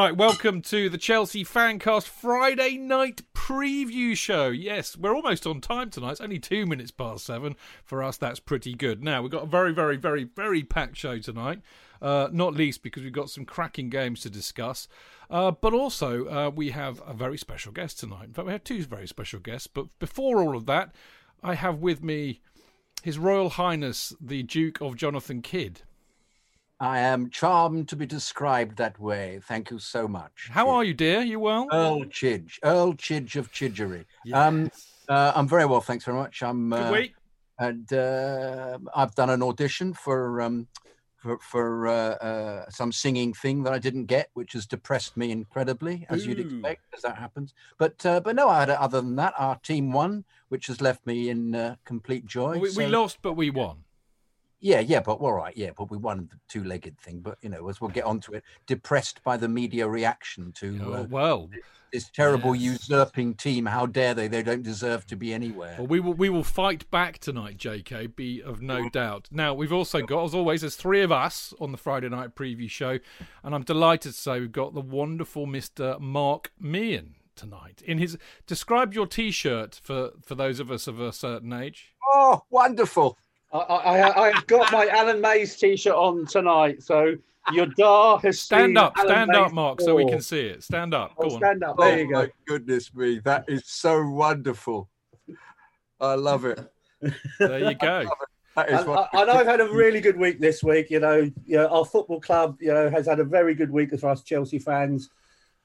Right, welcome to the Chelsea Fancast Friday night preview show. Yes, we're almost on time tonight. It's only two minutes past seven. For us, that's pretty good. Now, we've got a very, very, very, very packed show tonight, uh, not least because we've got some cracking games to discuss. Uh, but also, uh, we have a very special guest tonight. In fact, we have two very special guests. But before all of that, I have with me His Royal Highness, the Duke of Jonathan Kydd. I am charmed to be described that way. Thank you so much. How are you, dear? You well? Earl Chidge, Earl Chidge of Chidgery. Yes. Um, uh, I'm very well, thanks very much. I'm. Good uh, week. And uh, I've done an audition for um, for, for uh, uh, some singing thing that I didn't get, which has depressed me incredibly, as Ooh. you'd expect, as that happens. But uh, but no, I had, other than that, our team won, which has left me in uh, complete joy. We, so... we, lost, but we won. Yeah, yeah, but all right, yeah, but we won the two-legged thing. But you know, as we'll get onto it, depressed by the media reaction to oh, uh, well this terrible yes. usurping team. How dare they? They don't deserve to be anywhere. Well, we will we will fight back tonight, JK. Be of no doubt. Now we've also got, as always, there's three of us on the Friday night preview show, and I'm delighted to say we've got the wonderful Mister Mark Meehan tonight. In his describe your T-shirt for for those of us of a certain age. Oh, wonderful! I, I, I've got my Alan Mayes t-shirt on tonight, so your door has stand up, Alan stand Mayes up, Mark, so we can see it. Stand up. Go oh, stand up. Oh, there oh, you go. My goodness me, that is so wonderful. I love it. There you go. I, I, know I've had a really good week this week. You know, you know, our football club, you know, has had a very good week as far as Chelsea fans.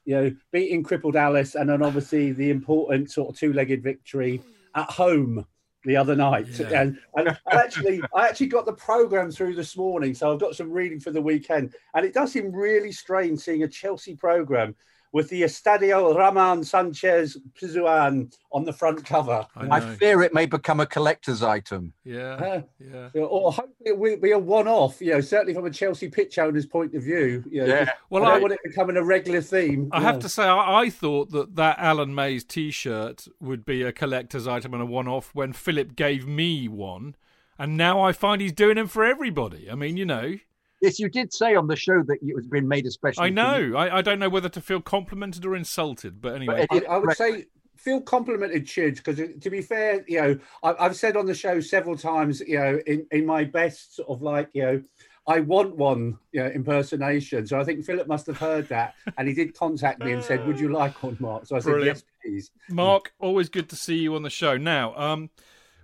You know, beating Crystal Palace, and then obviously the important sort of two-legged victory at home the other night, yeah. and, and I actually I actually got the program through this morning, so I've got some reading for the weekend, and it does seem really strange seeing a Chelsea program with the Estadio Ramon Sanchez Pizjuan on the front cover. I, I, fear it may become a collector's item. Yeah, uh, yeah. Or hopefully it will be a one-off. You know, certainly from a Chelsea pitch owner's point of view. You know, yeah. Well, I don't I, want it becoming a regular theme. I have to say, I, I, thought that that Alan Mayes T-shirt would be a collector's item and a one-off when Philip gave me one, and now I find he's doing them for everybody. I mean, you know. Yes, you did say on the show that it was been made especially. I know. I, I, don't know whether to feel complimented or insulted, but anyway. But I, I, would say feel complimented, Chidge, because to be fair, you know, I, have said on the show several times, you know, in, in my best sort of like, you know, I want one you know, impersonation. So I think Philip must have heard that, and he did contact me and said, "Would you like one, Mark?" So I said, "Yes, please." Mark, always good to see you on the show. Now, um,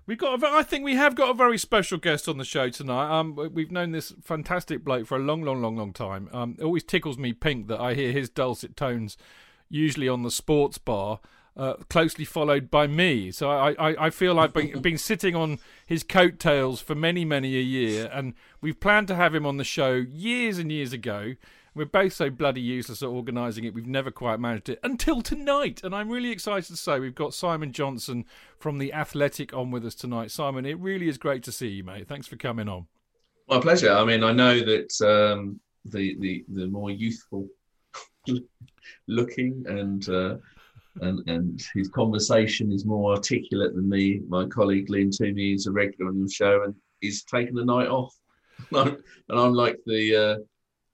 We've got, a, I think we have got a very special guest on the show tonight. Um, we've known this fantastic bloke for a long, long, long, long time. Um, it always tickles me pink that I hear his dulcet tones, usually on the sports bar, uh, closely followed by me. So I, I, I feel I've been, been sitting on his coattails for many, many a year, and we've planned to have him on the show years and years ago. We're both so bloody useless at organising it. We've never quite managed it until tonight, and I'm really excited to say we've got Simon Johnson from the Athletic on with us tonight. Simon, it really is great to see you, mate. Thanks for coming on. My pleasure. I mean, I know that um, the the the more youthful looking and. Uh, and, and his conversation is more articulate than me. My colleague Liam Toomey is a regular on the show and he's taken the night off. and I'm like the uh,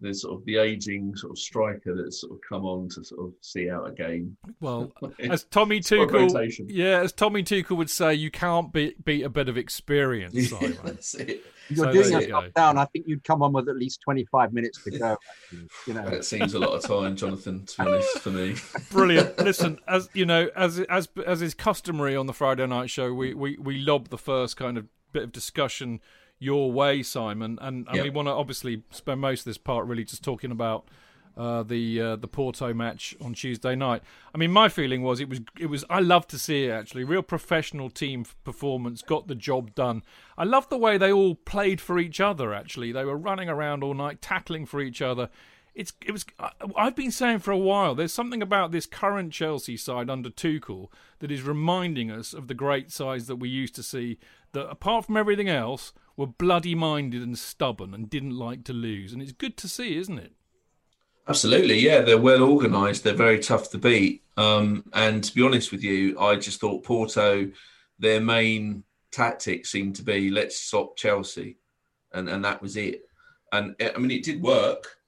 the sort of the aging sort of striker that's sort of come on to sort of see out a game. Well, as Tommy Tuchel, yeah, as Tommy Tuchel would say, you can't beat beat a bit of experience. Yeah, that's it. You're so doing a top down. I think you'd come on with at least 25 minutes to go. you know, it seems a lot of time, Jonathan. To be honest, for me. Brilliant. Listen, as you know, as as as is customary on the Friday night show, we we we lob the first kind of bit of discussion your way, Simon. And, and yep. we want to obviously spend most of this part really just talking about uh, the uh, the Porto match on Tuesday night. I mean, my feeling was it was it was I love to see it actually, real professional team performance, got the job done. I love the way they all played for each other. Actually, they were running around all night, tackling for each other. It's it was I've been saying for a while. There's something about this current Chelsea side under Tuchel that is reminding us of the great sides that we used to see. That apart from everything else were bloody minded and stubborn and didn't like to lose. And it's good to see, isn't it? Absolutely, yeah. They're well organised. They're very tough to beat. Um, and to be honest with you, I just thought Porto, their main tactic seemed to be let's stop Chelsea, and and that was it. And I mean, it did work.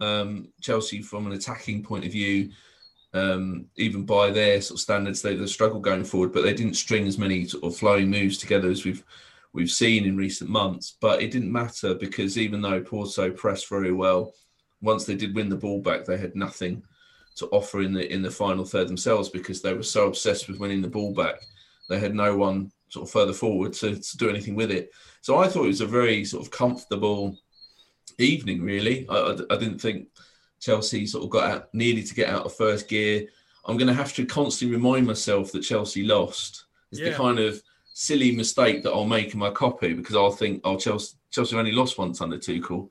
um, Chelsea from an attacking point of view. Um, even by their sort of standards, they, they struggled going forward, but they didn't string as many sort of flowing moves together as we've we've seen in recent months. But it didn't matter because even though Porto pressed very well, once they did win the ball back, they had nothing to offer in the in the final third themselves because they were so obsessed with winning the ball back. They had no one sort of further forward to, to do anything with it. So I thought it was a very sort of comfortable evening. Really, I, I, I didn't think Chelsea sort of got out, needed to get out of first gear. I'm going to have to constantly remind myself that Chelsea lost. It's yeah. the kind of silly mistake that I'll make in my copy because I'll think, oh, Chelsea, Chelsea only lost once under Tuchel.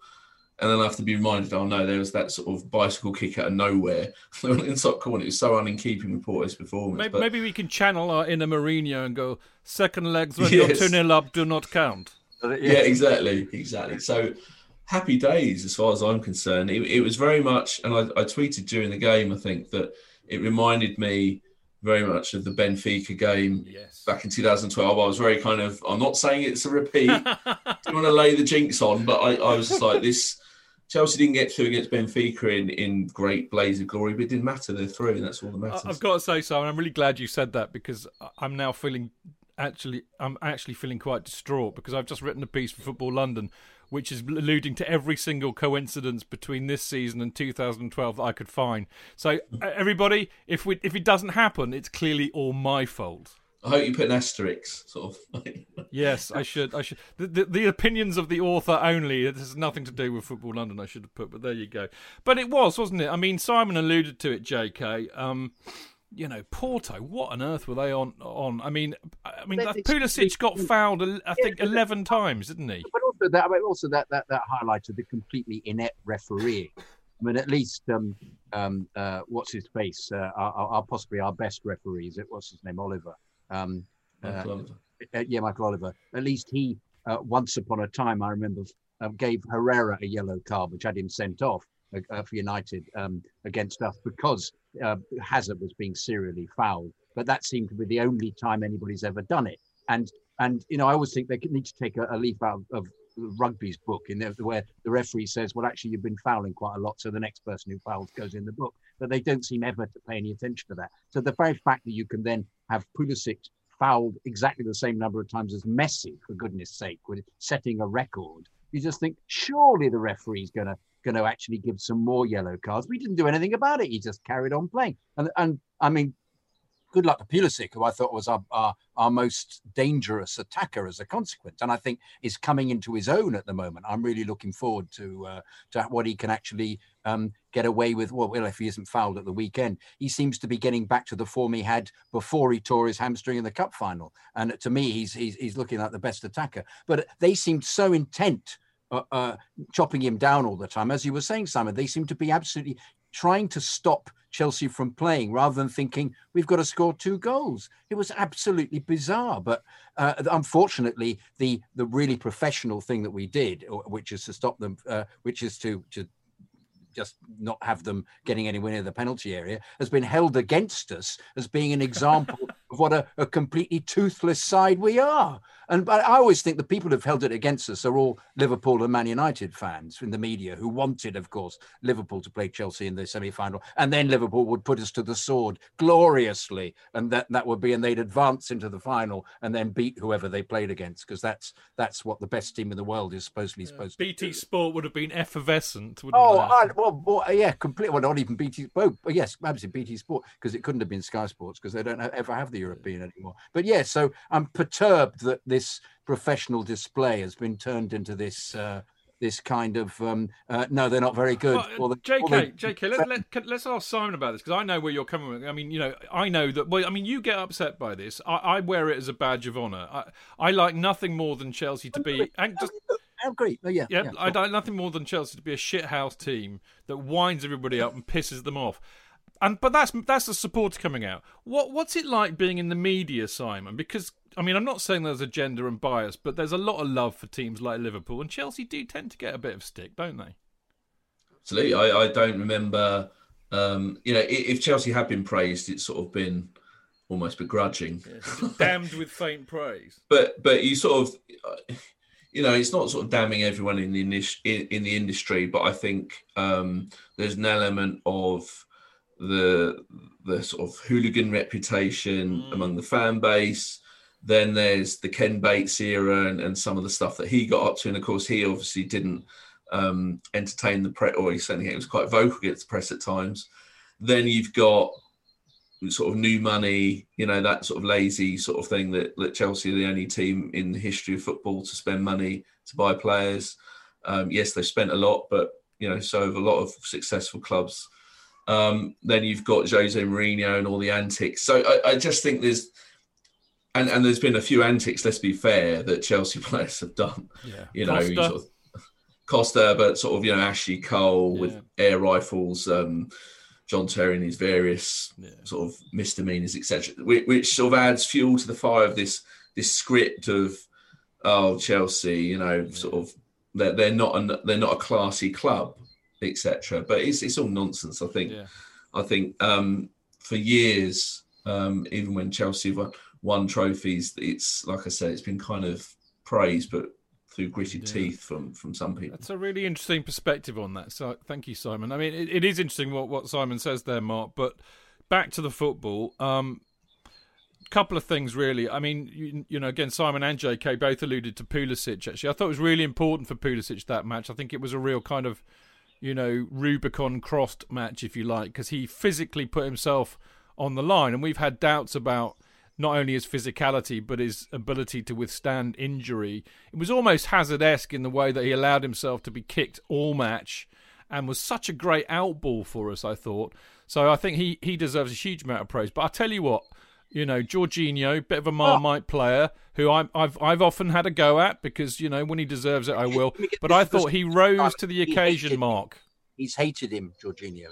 And then I have to be reminded, oh no, there was that sort of bicycle kick out of nowhere inside corner. It was so un in keeping with Porto's performance. Maybe, but, maybe, we can channel our inner Mourinho and go, second legs when yes. you're 2 0 up do not count. Yeah, exactly. Exactly. So happy days as far as I'm concerned. It, it was very much, and I, I, tweeted during the game, I think, that it reminded me very much of the Benfica game yes. back in 2012. I was very kind of, I'm not saying it's a repeat, don't want to lay the jinx on, but I, I was just like, this Chelsea didn't get through against Benfica in, in great blaze of glory, but it didn't matter. They're through, and that's all that matters. I've got to say, Simon, I'm really glad you said that because I'm now feeling actually, I'm actually feeling quite distraught because I've just written a piece for Football London which is alluding to every single coincidence between this season and 2012 that I could find. So everybody, if we if it doesn't happen, it's clearly all my fault. I hope you put an asterisk, sort of. yes, I should. I should. The, the, the, opinions of the author only. It has nothing to do with Football London. I should have put, but there you go. But it was, wasn't it? I mean, Simon alluded to it. J.K. Um, you know, Porto. What on earth were they on? On, I mean, I mean, Pulisic got fouled. I think eleven times, didn't he? But also that, also that that that highlighted the completely inept referee. I mean, at least um, um, uh, what's his face? Uh, are, are, possibly our best referees. It what's his name, Oliver. Um, uh, uh, yeah, Michael Oliver. At least he, uh, once upon a time, I remember, uh, gave Herrera a yellow card, which had him sent off uh, for United um, against us because uh, Hazard was being serially fouled. But that seemed to be the only time anybody's ever done it. And and you know, I always think they need to take a, a leaf out of, rugby's book in there where the referee says, "Well, actually, you've been fouling quite a lot, so the next person who fouls goes in the book." But they don't seem ever to pay any attention to that. So the very fact that you can then have Pulisic fouled exactly the same number of times as Messi, for goodness sake, with setting a record, you just think surely the referee's going to going to actually give some more yellow cards. We didn't do anything about it. He just carried on playing. And and I mean, good luck to Pulisic, who I thought was our, our, our most dangerous attacker as a consequence, and I think is coming into his own at the moment. I'm really looking forward to uh, to what he can actually um, get away with. Well, if he isn't fouled at the weekend, he seems to be getting back to the form he had before he tore his hamstring in the cup final. And to me, he's he's, he's looking like the best attacker. But they seemed so intent uh, uh, chopping him down all the time. As you were saying, Simon, they seem to be absolutely trying to stop Chelsea from playing rather than thinking we've got to score two goals. It was absolutely bizarre. But uh, unfortunately, the the really professional thing that we did, which is to stop them, uh, which is to to just not have them getting anywhere near the penalty area, has been held against us as being an example of what a, a, completely toothless side we are. And but I always think the people who've held it against us are all Liverpool and Man United fans in the media who wanted, of course, Liverpool to play Chelsea in the semi-final, and then Liverpool would put us to the sword gloriously, and that that would be, and they'd advance into the final and then beat whoever they played against, because that's that's what the best team in the world is supposedly yeah, supposed BT to. BT Sport would have been effervescent. oh, I, well, well, yeah, completely. Well, not even BT. Well, yes, absolutely BT Sport because it couldn't have been Sky Sports because they don't ever have the European anymore. But yeah, so I'm perturbed that this professional display has been turned into this. Uh, this kind of um, uh, no, they're not very good. Well, the, JK, JK, let, let, let's ask Simon about this because I know where you're coming from. I mean, you know, I know that. Well, I mean, you get upset by this. I, I wear it as a badge of honour. I, I like nothing more than Chelsea to be. And just, I agree. Oh, yeah, yeah, yeah I like nothing more than Chelsea to be a shithouse team that winds everybody up and pisses them off and but that's that's the supporter coming out. What what's it like being in the media, Simon? Because I mean, I'm not saying there's a gender and bias, but there's a lot of love for teams like Liverpool and Chelsea. Do tend to get a bit of stick, don't they? Absolutely. I, I don't remember. Um, you know, if Chelsea had been praised, it's sort of been almost begrudging. Yes, damned with faint praise. But but you sort of you know, it's not sort of damning everyone in the in, in the industry, but I think um, there's an element of the the sort of hooligan reputation mm. among the fan base. Then there's the Ken Bates era and, and some of the stuff that he got up to, and of course he obviously didn't um, entertain the press, or he certainly was quite vocal against the press at times. Then you've got sort of new money, you know, that sort of lazy sort of thing that, that Chelsea are the only team in the history of football to spend money to buy players. Um, yes, they've spent a lot, but you know, so have a lot of successful clubs. Um, then you've got Jose Mourinho and all the antics. So I, I just think there's and, and there's been a few antics, let's be fair, that Chelsea players have done. Yeah. You know, Costa. Sort of, Costa, but sort of, you know, Ashley Cole yeah. with air rifles, um, John Terry and his various yeah. sort of misdemeanors, etc., which, which, sort of adds fuel to the fire of this this script of oh Chelsea, you know, yeah. sort of they're, they're not a, they're not a classy club, etc. But it's it's all nonsense. I think. Yeah. I think um, for years, um, even when Chelsea won, won trophies, it's like I said, it's been kind of praised, but through gritted yeah. teeth from from some people. That's a really interesting perspective on that. So thank you, Simon. I mean, it, it is interesting what what Simon says there, Mark. But back to the football. Um, couple of things really. I mean, you, you, know, again, Simon and JK both alluded to Pulisic. Actually, I thought it was really important for Pulisic that match. I think it was a real kind of, you know, Rubicon crossed match, if you like, because he physically put himself on the line, and we've had doubts about not only his physicality but his ability to withstand injury. It was almost Hazard-esque in the way that he allowed himself to be kicked all match and was such a great outball for us. I thought so. I think he he deserves a huge amount of praise. But I tell you what. You know, Jorginho, bit of a marmite oh. player who i have I've often had a go at because you know when he deserves it, I will. But I thought he rose to the occasion. Mark, he's hated him, Jorginho.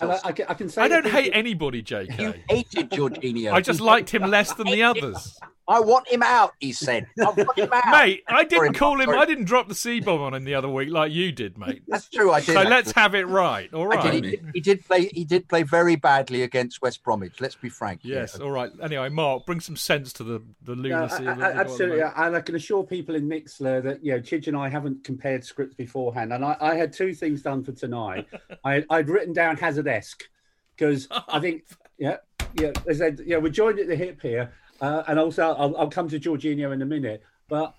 I, I, I, can say I don't hate anybody, JK. You hated Jorginho. I just liked him less than the others. I want him out, he said. I want him out. Mate, I didn't call him. I didn't drop the C bomb on him the other week like you did, mate. That's true. I did. So actually. let's have it right. All right. Did. He, did, he, did, play. He did play very badly against West Bromwich. Let's be frank. Yes. Yeah. All right. Anyway, Mark, bring some sense to the the lunacy. No, I, I, absolutely, and I can assure people in Mixlr that you know Chidge and I haven't compared scripts beforehand, and I, I had two things done for tonight. I, I'd written down Hazard-esque because I think yeah yeah they said yeah we're joined at the hip here uh, and also, I'll, I'll, come to Jorginho in a minute. But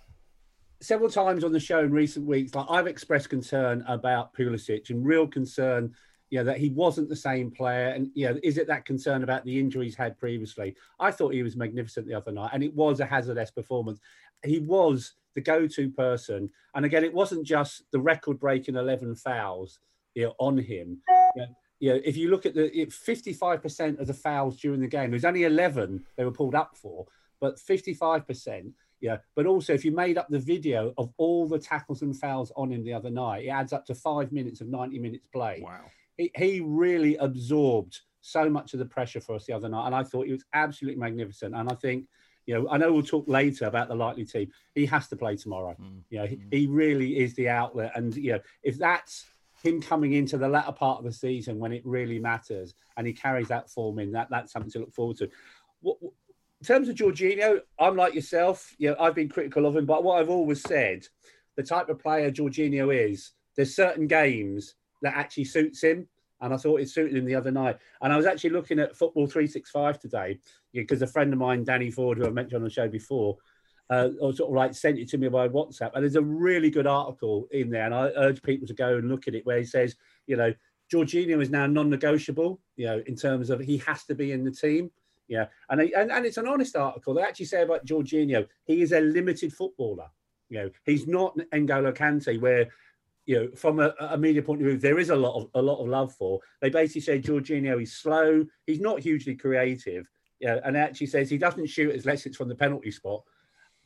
several times on the show in recent weeks, like I've expressed concern about Pulisic and real concern, you know, that he wasn't the same player. And, you know, is it that concern about the injuries had previously? I thought he was magnificent the other night, and it was a hazardous performance. He was the go to person. And again, it wasn't just the record breaking 11 fouls you know, on him. You know, you know, if you look at the 55% of the fouls during the game, there's only 11 they were pulled up for, but 55%. Yeah, but also if you made up the video of all the tackles and fouls on him the other night, it adds up to five minutes of 90 minutes play. Wow. He, he really absorbed so much of the pressure for us the other night. And I thought he was absolutely magnificent. And I think, you know, I know we'll talk later about the likely team. He has to play tomorrow. Mm. You know, mm. he, he really is the outlet. And, you know, if that's him coming into the latter part of the season when it really matters and he carries that form in, that that's something to look forward to. What, in terms of Jorginho, I'm like yourself. You know, I've been critical of him, but what I've always said, the type of player Jorginho is, there's certain games that actually suits him. And I thought it suited him the other night. And I was actually looking at Football 365 today because a friend of mine, Danny Ford, who I mentioned on the show before, uh, or sort of like sent it to me by WhatsApp. And there's a really good article in there, and I urge people to go and look at it where he says, you know, Jorginho is now non-negotiable, you know, in terms of he has to be in the team. Yeah, and, and and it's an honest article. They actually say about Jorginho, he is a limited footballer. You know, he's not N'Golo Kante, where you know, from a, a, media point of view, there is a lot of a lot of love for. They basically say Jorginho is slow, he's not hugely creative, yeah, and actually says he doesn't shoot unless it's from the penalty spot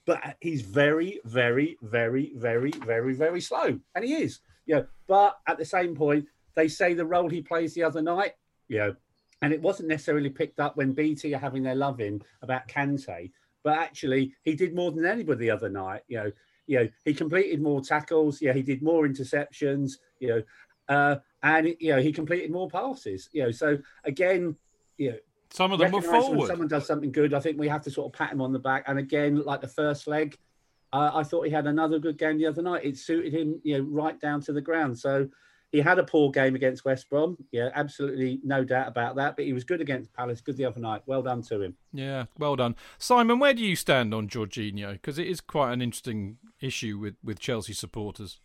but he's very, very, very, very, very, very slow, and he is. Yeah, but at the same point, they say the role he plays the other night, you know, and it wasn't necessarily picked up when BT are having their loving about Kante, but actually he did more than anybody the other night. You know, you know, he completed more tackles. Yeah, he did more interceptions. You know, uh, and you know he completed more passes. You know, so again, you know, some of them were forward. When someone does something good, I think we have to sort of pat him on the back. And again, like the first leg, I, I thought he had another good game the other night. It suited him, you know, right down to the ground. So he had a poor game against West Brom. Yeah, absolutely no doubt about that. But he was good against Palace, good the other night. Well done to him. Yeah, well done. Simon, where do you stand on Jorginho? Because it is quite an interesting issue with, with Chelsea supporters.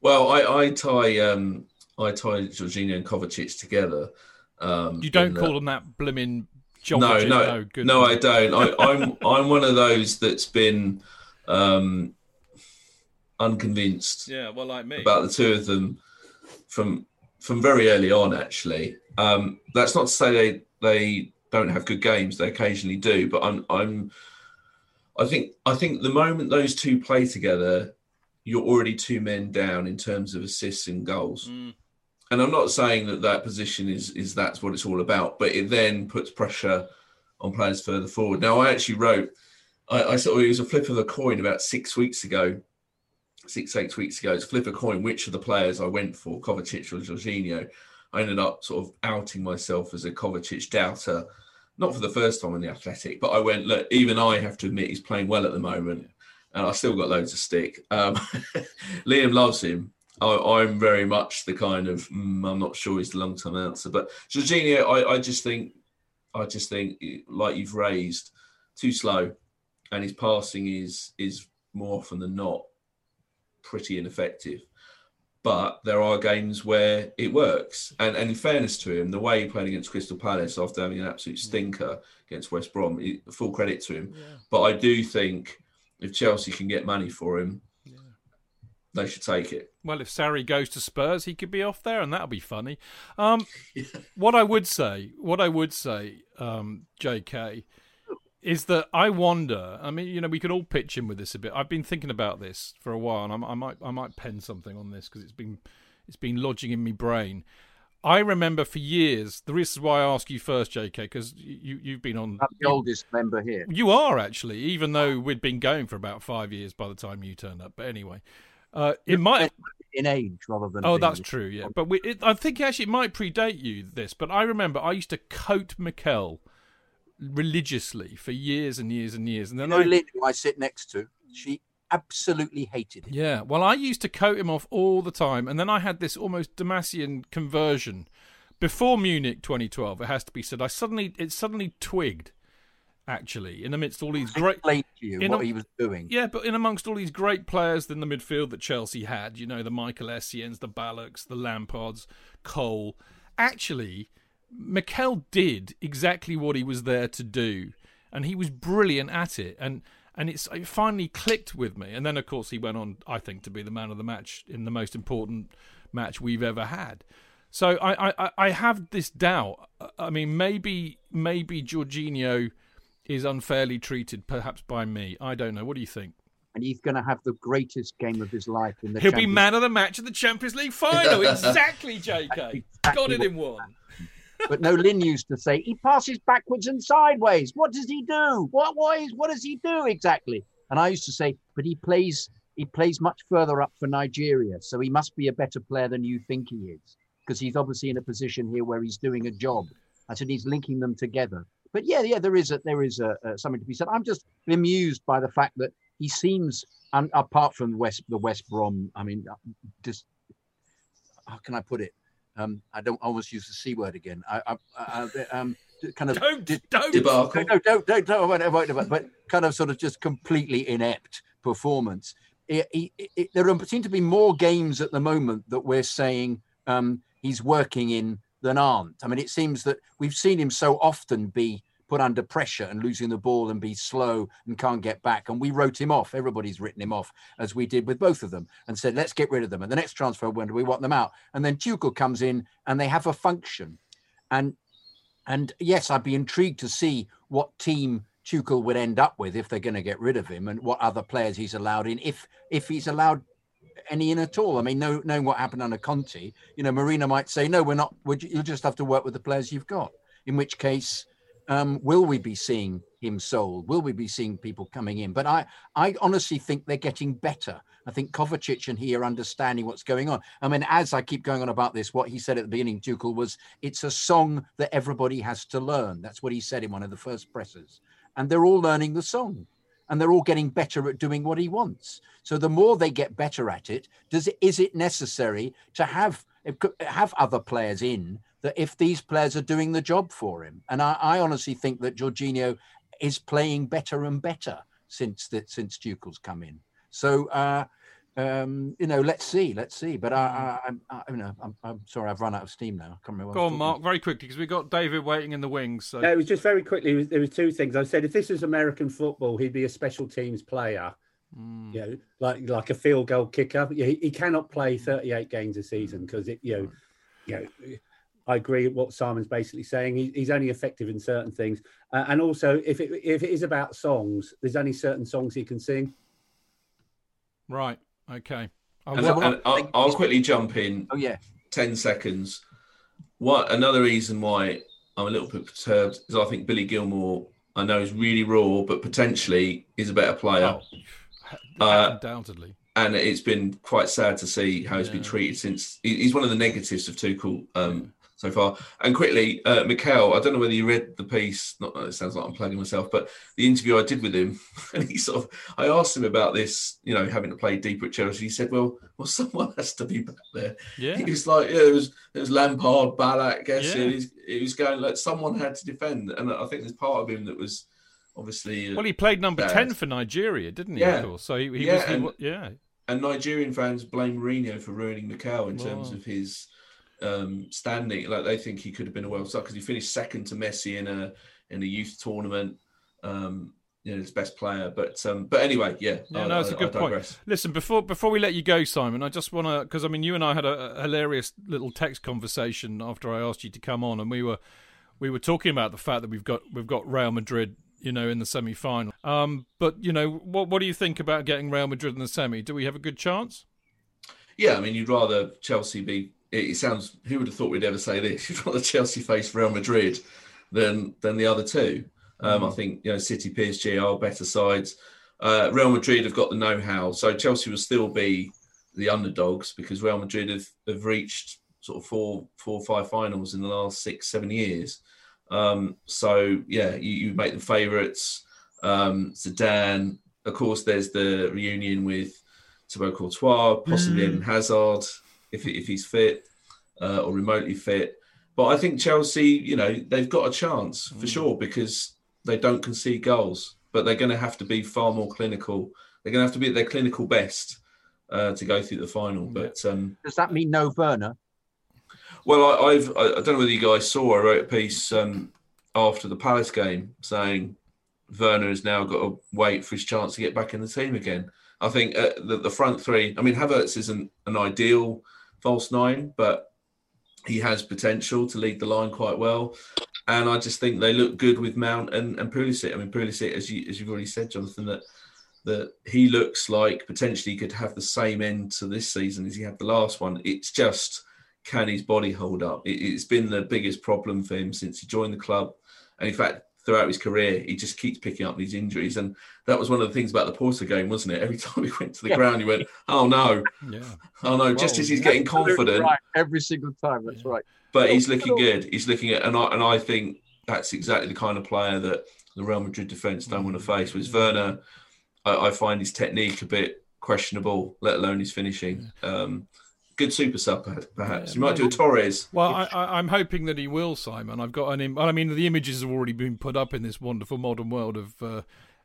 Well, I, I tie um, I tie Jorginho and Kovacic together. Um, you don't call them that blimmin' no, no, no, no, I don't. I, I'm I'm one of those that's been um, unconvinced. Yeah, well, like me about the two of them from from very early on. Actually, um, that's not to say they they don't have good games. They occasionally do, but I'm I'm I think I think the moment those two play together, you're already two men down in terms of assists and goals. Mm and I'm not saying that that position is is that's what it's all about, but it then puts pressure on players further forward. Now, I actually wrote, I, I saw it was a flip of a coin about six weeks ago, six eight weeks ago. It's flip a coin which of the players I went for, Kovacic or Jorginho. I ended up sort of outing myself as a Kovacic doubter, not for the first time in the Athletic, but I went, look, even I have to admit he's playing well at the moment, and I still got loads of stick. Um, Liam loves him, I, am very much the kind of mm, I'm not sure he's the long term answer, but Jorginho, I, I just think, I just think, like you've raised, too slow, and his passing is is more often than not pretty ineffective. But there are games where it works, and and in fairness to him, the way he played against Crystal Palace after having an absolute stinker against West Brom, full credit to him. Yeah. But I do think if Chelsea can get money for him. They should take it. Well, if Sarri goes to Spurs, he could be off there, and that'll be funny. Um, yeah. What I would say, what I would say, um, J.K., is that I wonder. I mean, you know, we could all pitch in with this a bit. I've been thinking about this for a while, and I, I might, I might pen something on this because it's been, it's been lodging in my brain. I remember for years. The reason why I ask you first, J.K., because you you've been on. I'm the oldest member here. You are actually, even though we'd been going for about five years by the time you turned up. But anyway, uh, it might in age rather than. Oh, that's true. Yeah, but we, it, I think actually it might predate you this, but I remember I used to coat Mikel religiously for years and years and years, and then you know, I, Lynn, who I sit next to, she absolutely hated him. Yeah, well, I used to coat him off all the time, and then I had this almost Damascene conversion before Munich 2012. It has to be said. I suddenly it suddenly twigged actually, in amidst all these great. Explain to you what a, he was doing. Yeah, but in amongst all these great players in the midfield that Chelsea had, you know, the Michael Essiens, the Ballacks, the Lampards, Cole. Actually, Mikel did exactly what he was there to do, and he was brilliant at it. And and it's it finally clicked with me. And then, of course, he went on, I think, to be the man of the match in the most important match we've ever had. So I, I, I have this doubt. I mean, maybe maybe Jorginho is unfairly treated, perhaps by me. I don't know. What do you think? And he's going to have the greatest game of his life in the. He'll Champions be man of the match at the Champions League final. exactly, JK. Exactly Got it in one. but no, Lynn used to say he passes backwards and sideways. What does he do? What what is what does he do exactly? And I used to say, but he plays he plays much further up for Nigeria, so he must be a better player than you think he is, because he's obviously in a position here where he's doing a job. I said he's linking them together. But yeah, yeah, there is a, there is a, a, something to be said. I'm just amused by the fact that he seems, and apart from West the West Brom, I mean, uh, just how can I put it? Um, I don't I almost use the c word again. I, I, I um, kind of don't don't debacle. No, don't don't don't. Whatever, but kind of sort of just completely inept performance. It, it, it, there seem to be more games at the moment that we're saying um, he's working in than aren't. I mean, it seems that we've seen him so often be put under pressure and losing the ball and be slow and can't get back. And we wrote him off. Everybody's written him off, as we did with both of them, and said, let's get rid of them. And the next transfer, when do we want them out? And then Tuchel comes in and they have a function. And and yes, I'd be intrigued to see what team Tuchel would end up with if they're going to get rid of him and what other players he's allowed in, if if he's allowed any in at all. I mean, know, knowing what happened under Conte, you know, Marina might say, no, we're not, we're, you'll just have to work with the players you've got. In which case, um, will we be seeing him sold? Will we be seeing people coming in? But I, I honestly think they're getting better. I think Kovacic and he are understanding what's going on. I mean, as I keep going on about this, what he said at the beginning, Tuchel, was it's a song that everybody has to learn. That's what he said in one of the first presses. And they're all learning the song. And they're all getting better at doing what he wants. So the more they get better at it, does it is it necessary to have have other players in that if these players are doing the job for him? And I, I honestly think that Jorginho is playing better and better since that since Tuchel's come in. So uh, um, you know, let's see, let's see. But I, I, I, you know, I'm, I'm, sorry, I've run out of steam now. I can't remember. Go on, Mark, very quickly because we got David waiting in the wings. So. it was just very quickly. There was two things I said. If this was American football, he'd be a special teams player. Mm. You know, like like a field goal kicker. He, he cannot play 38 games a season because it, you know, you know. I agree with what Simon's basically saying. He, he's only effective in certain things, uh, and also if it if it is about songs, there's only certain songs he can sing. Right. Okay. And, and I'll, I'll, quickly jump in. Oh yeah. Ten seconds. What another reason why I'm a little bit perturbed is I think Billy Gilmour I know is really raw, but potentially is a better player. Oh, uh, undoubtedly. And it's been quite sad to see how he's yeah. been treated since. He's one of the negatives of Tuchel um, so far. And quickly, uh, Mikel, I don't know whether you read the piece. Not it sounds like I'm plugging myself, but the interview I did with him, and he sort of, I asked him about this, you know, having to play deeper at Chelsea. He said, "Well, well, someone has to be back there." Yeah. He was like, "Yeah, it was it was Lampard, Ballack, guess yeah. he was going like someone had to defend," and I think there's part of him that was obviously. Uh, well, he played number bad. ten for Nigeria, didn't he? Yeah. So he, he yeah, was, he, yeah. And Nigerian fans blame Mourinho for ruining Mikel in terms of his um, standing. Like they think he could have been a world star because he finished second to Messi in a in a youth tournament. Um, you know, his best player. But um, but anyway, yeah. Yeah, I, no, it's a good point. Listen, before before we let you go, Simon, I just want to because I mean, you and I had a, a, hilarious little text conversation after I asked you to come on, and we were we were talking about the fact that we've got we've got Real Madrid. You know, in the semi final. Um, but you know, what what do you think about getting Real Madrid in the semi? Do we have a good chance? Yeah, I mean, you'd rather Chelsea be it sounds. Who would have thought we'd ever say this? You'd rather Chelsea face Real Madrid than than the other two. Um, I mm. think you know City, PSG are better sides. Uh, Real Madrid have got the know-how, so Chelsea will still be the underdogs because Real Madrid have, have reached sort of four, four or five finals in the last six, seven years. Um, so yeah, you, you make them favourites. Um, Zidane, of course. There's the reunion with Thibaut Courtois, possibly mm. Eden Hazard if if he's fit uh, or remotely fit. But I think Chelsea, you know, they've got a chance for mm. sure because they don't concede goals, but they're going to have to be far more clinical. They're going to have to be at their clinical best uh, to go through the final. But um, does that mean no Werner? Well, I, have I don't know whether you guys saw. I wrote a piece um, after the Palace game saying Werner has now got to wait for his chance to get back in the team again. I think uh, the, the front three. I mean, Havertz isn't an ideal false nine, but he has potential to lead the line quite well. And I just think they look good with Mount and, and Pulisic. I mean, Pulisic, as you as you've already said, Jonathan, that that he looks like potentially could have the same end to this season as he had the last one. It's just can his body hold up? It, it's been the biggest problem for him since he joined the club. And in fact, throughout his career, he just keeps picking up these injuries. And that was one of the things about the Porto game, wasn't it? Every time he went to the yeah. ground, he went, "Oh no, yeah. oh no!" Well, just as he's getting confident, right. every single time. That's right. But he's looking good. He's looking at, and I and I think that's exactly the kind of player that the Real Madrid defence don't want to face. With Werner, I, I, find his technique a bit questionable, let alone his finishing. Um, good super sub, perhaps. Yeah, you might do a Torres. Well, I, am hoping that he will, Simon. I've got an. Im- I mean, the images have already been put up in this wonderful modern world of uh,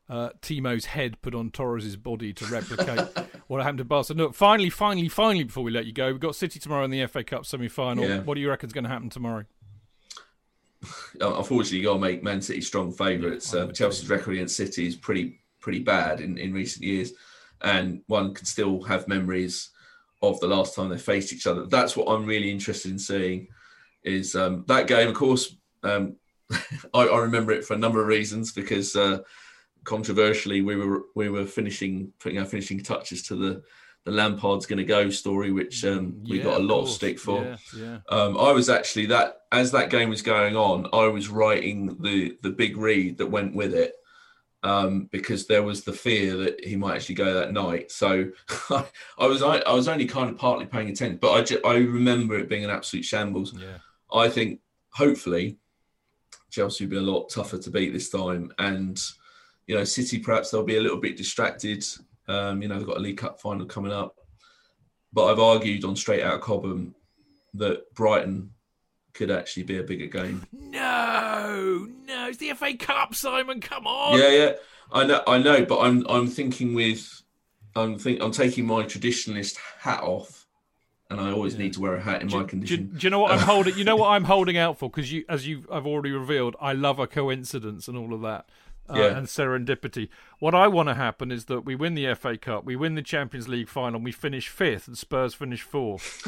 uh, Timo's head put on Torres's body to replicate what happened to Barcelona. Look, finally, finally, finally, before we let you go, we've got City tomorrow in the FA Cup semi-final. Yeah. What do you reckon is going to happen tomorrow? Unfortunately, you got to make Man City strong favourites. Yeah, um, Chelsea's record against City is pretty pretty bad in, in recent years, and one can still have memories of the last time they faced each other. That's what I'm really interested in seeing. Is um, that game? Of course, um, I, I, remember it for a number of reasons because uh, controversially we were we were finishing putting our finishing touches to the the Lampard's going to go story, which um, we yeah, got a lot of, of stick for. Yeah, yeah. Um, I was actually that as that game was going on, I was writing the the big read that went with it um, because there was the fear that he might actually go that night. So I, was I, I, was only kind of partly paying attention, but I just, I remember it being an absolute shambles. Yeah. I think hopefully Chelsea will be a lot tougher to beat this time, and you know, City perhaps they'll be a little bit distracted. Um, you know, they've got a League Cup final coming up. But I've argued on straight out of Cobham that Brighton could actually be a bigger game. No, no, it's the FA Cup, Simon. Come on. Yeah, yeah, I know, I know, but I'm I'm thinking with I'm think I'm taking my traditionalist hat off, and I always yeah. need to wear a hat in do, my condition. Do, do, you know what I'm holding? You know what I'm holding out for? Because you, as you I've already revealed, I love a coincidence and all of that uh, yeah. and serendipity. What I want to happen is that we win the FA Cup, we win the Champions League final, we finish fifth, and Spurs finish fourth.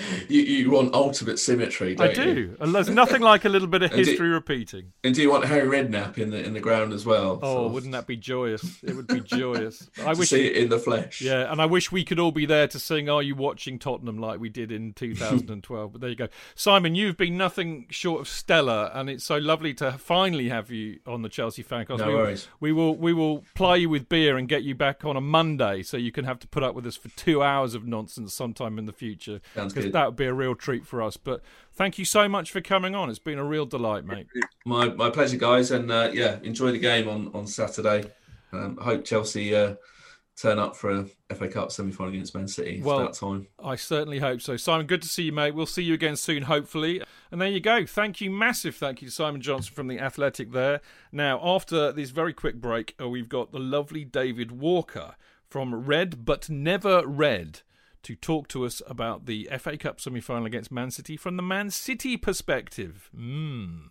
you, you want ultimate symmetry, I do. You? There's nothing like a little bit of history do, repeating. And do you want Harry Redknapp in the in the ground as well? Oh, so. wouldn't that be joyous? It would be joyous. I wish see it in the flesh. Yeah, and I wish we could all be there to sing "Are You Watching Tottenham" like we did in 2012. but there you go, Simon. You've been nothing short of stellar, and it's so lovely to finally have you on the Chelsea Fancast. No we, worries. We will we will ply you with beer and get you back on a Monday, so you can have to put up with us for two hours of nonsense sometime in the future. Because that would be a real treat for us. But thank you so much for coming on. It's been a real delight, mate. My my pleasure, guys, and uh, yeah, enjoy the game on on Saturday. Um, I hope Chelsea. Uh, turn up for a FA Cup semi final against Man City. It's well, time. I certainly hope so. Simon, good to see you, mate. We'll see you again soon, hopefully. And there you go. Thank you, massive thank you to Simon Johnson from The Athletic there. Now, after this very quick break, uh, we've got the lovely David Walker from Read But Never Red to talk to us about the FA Cup semi final against Man City from the Man City perspective. Mmm.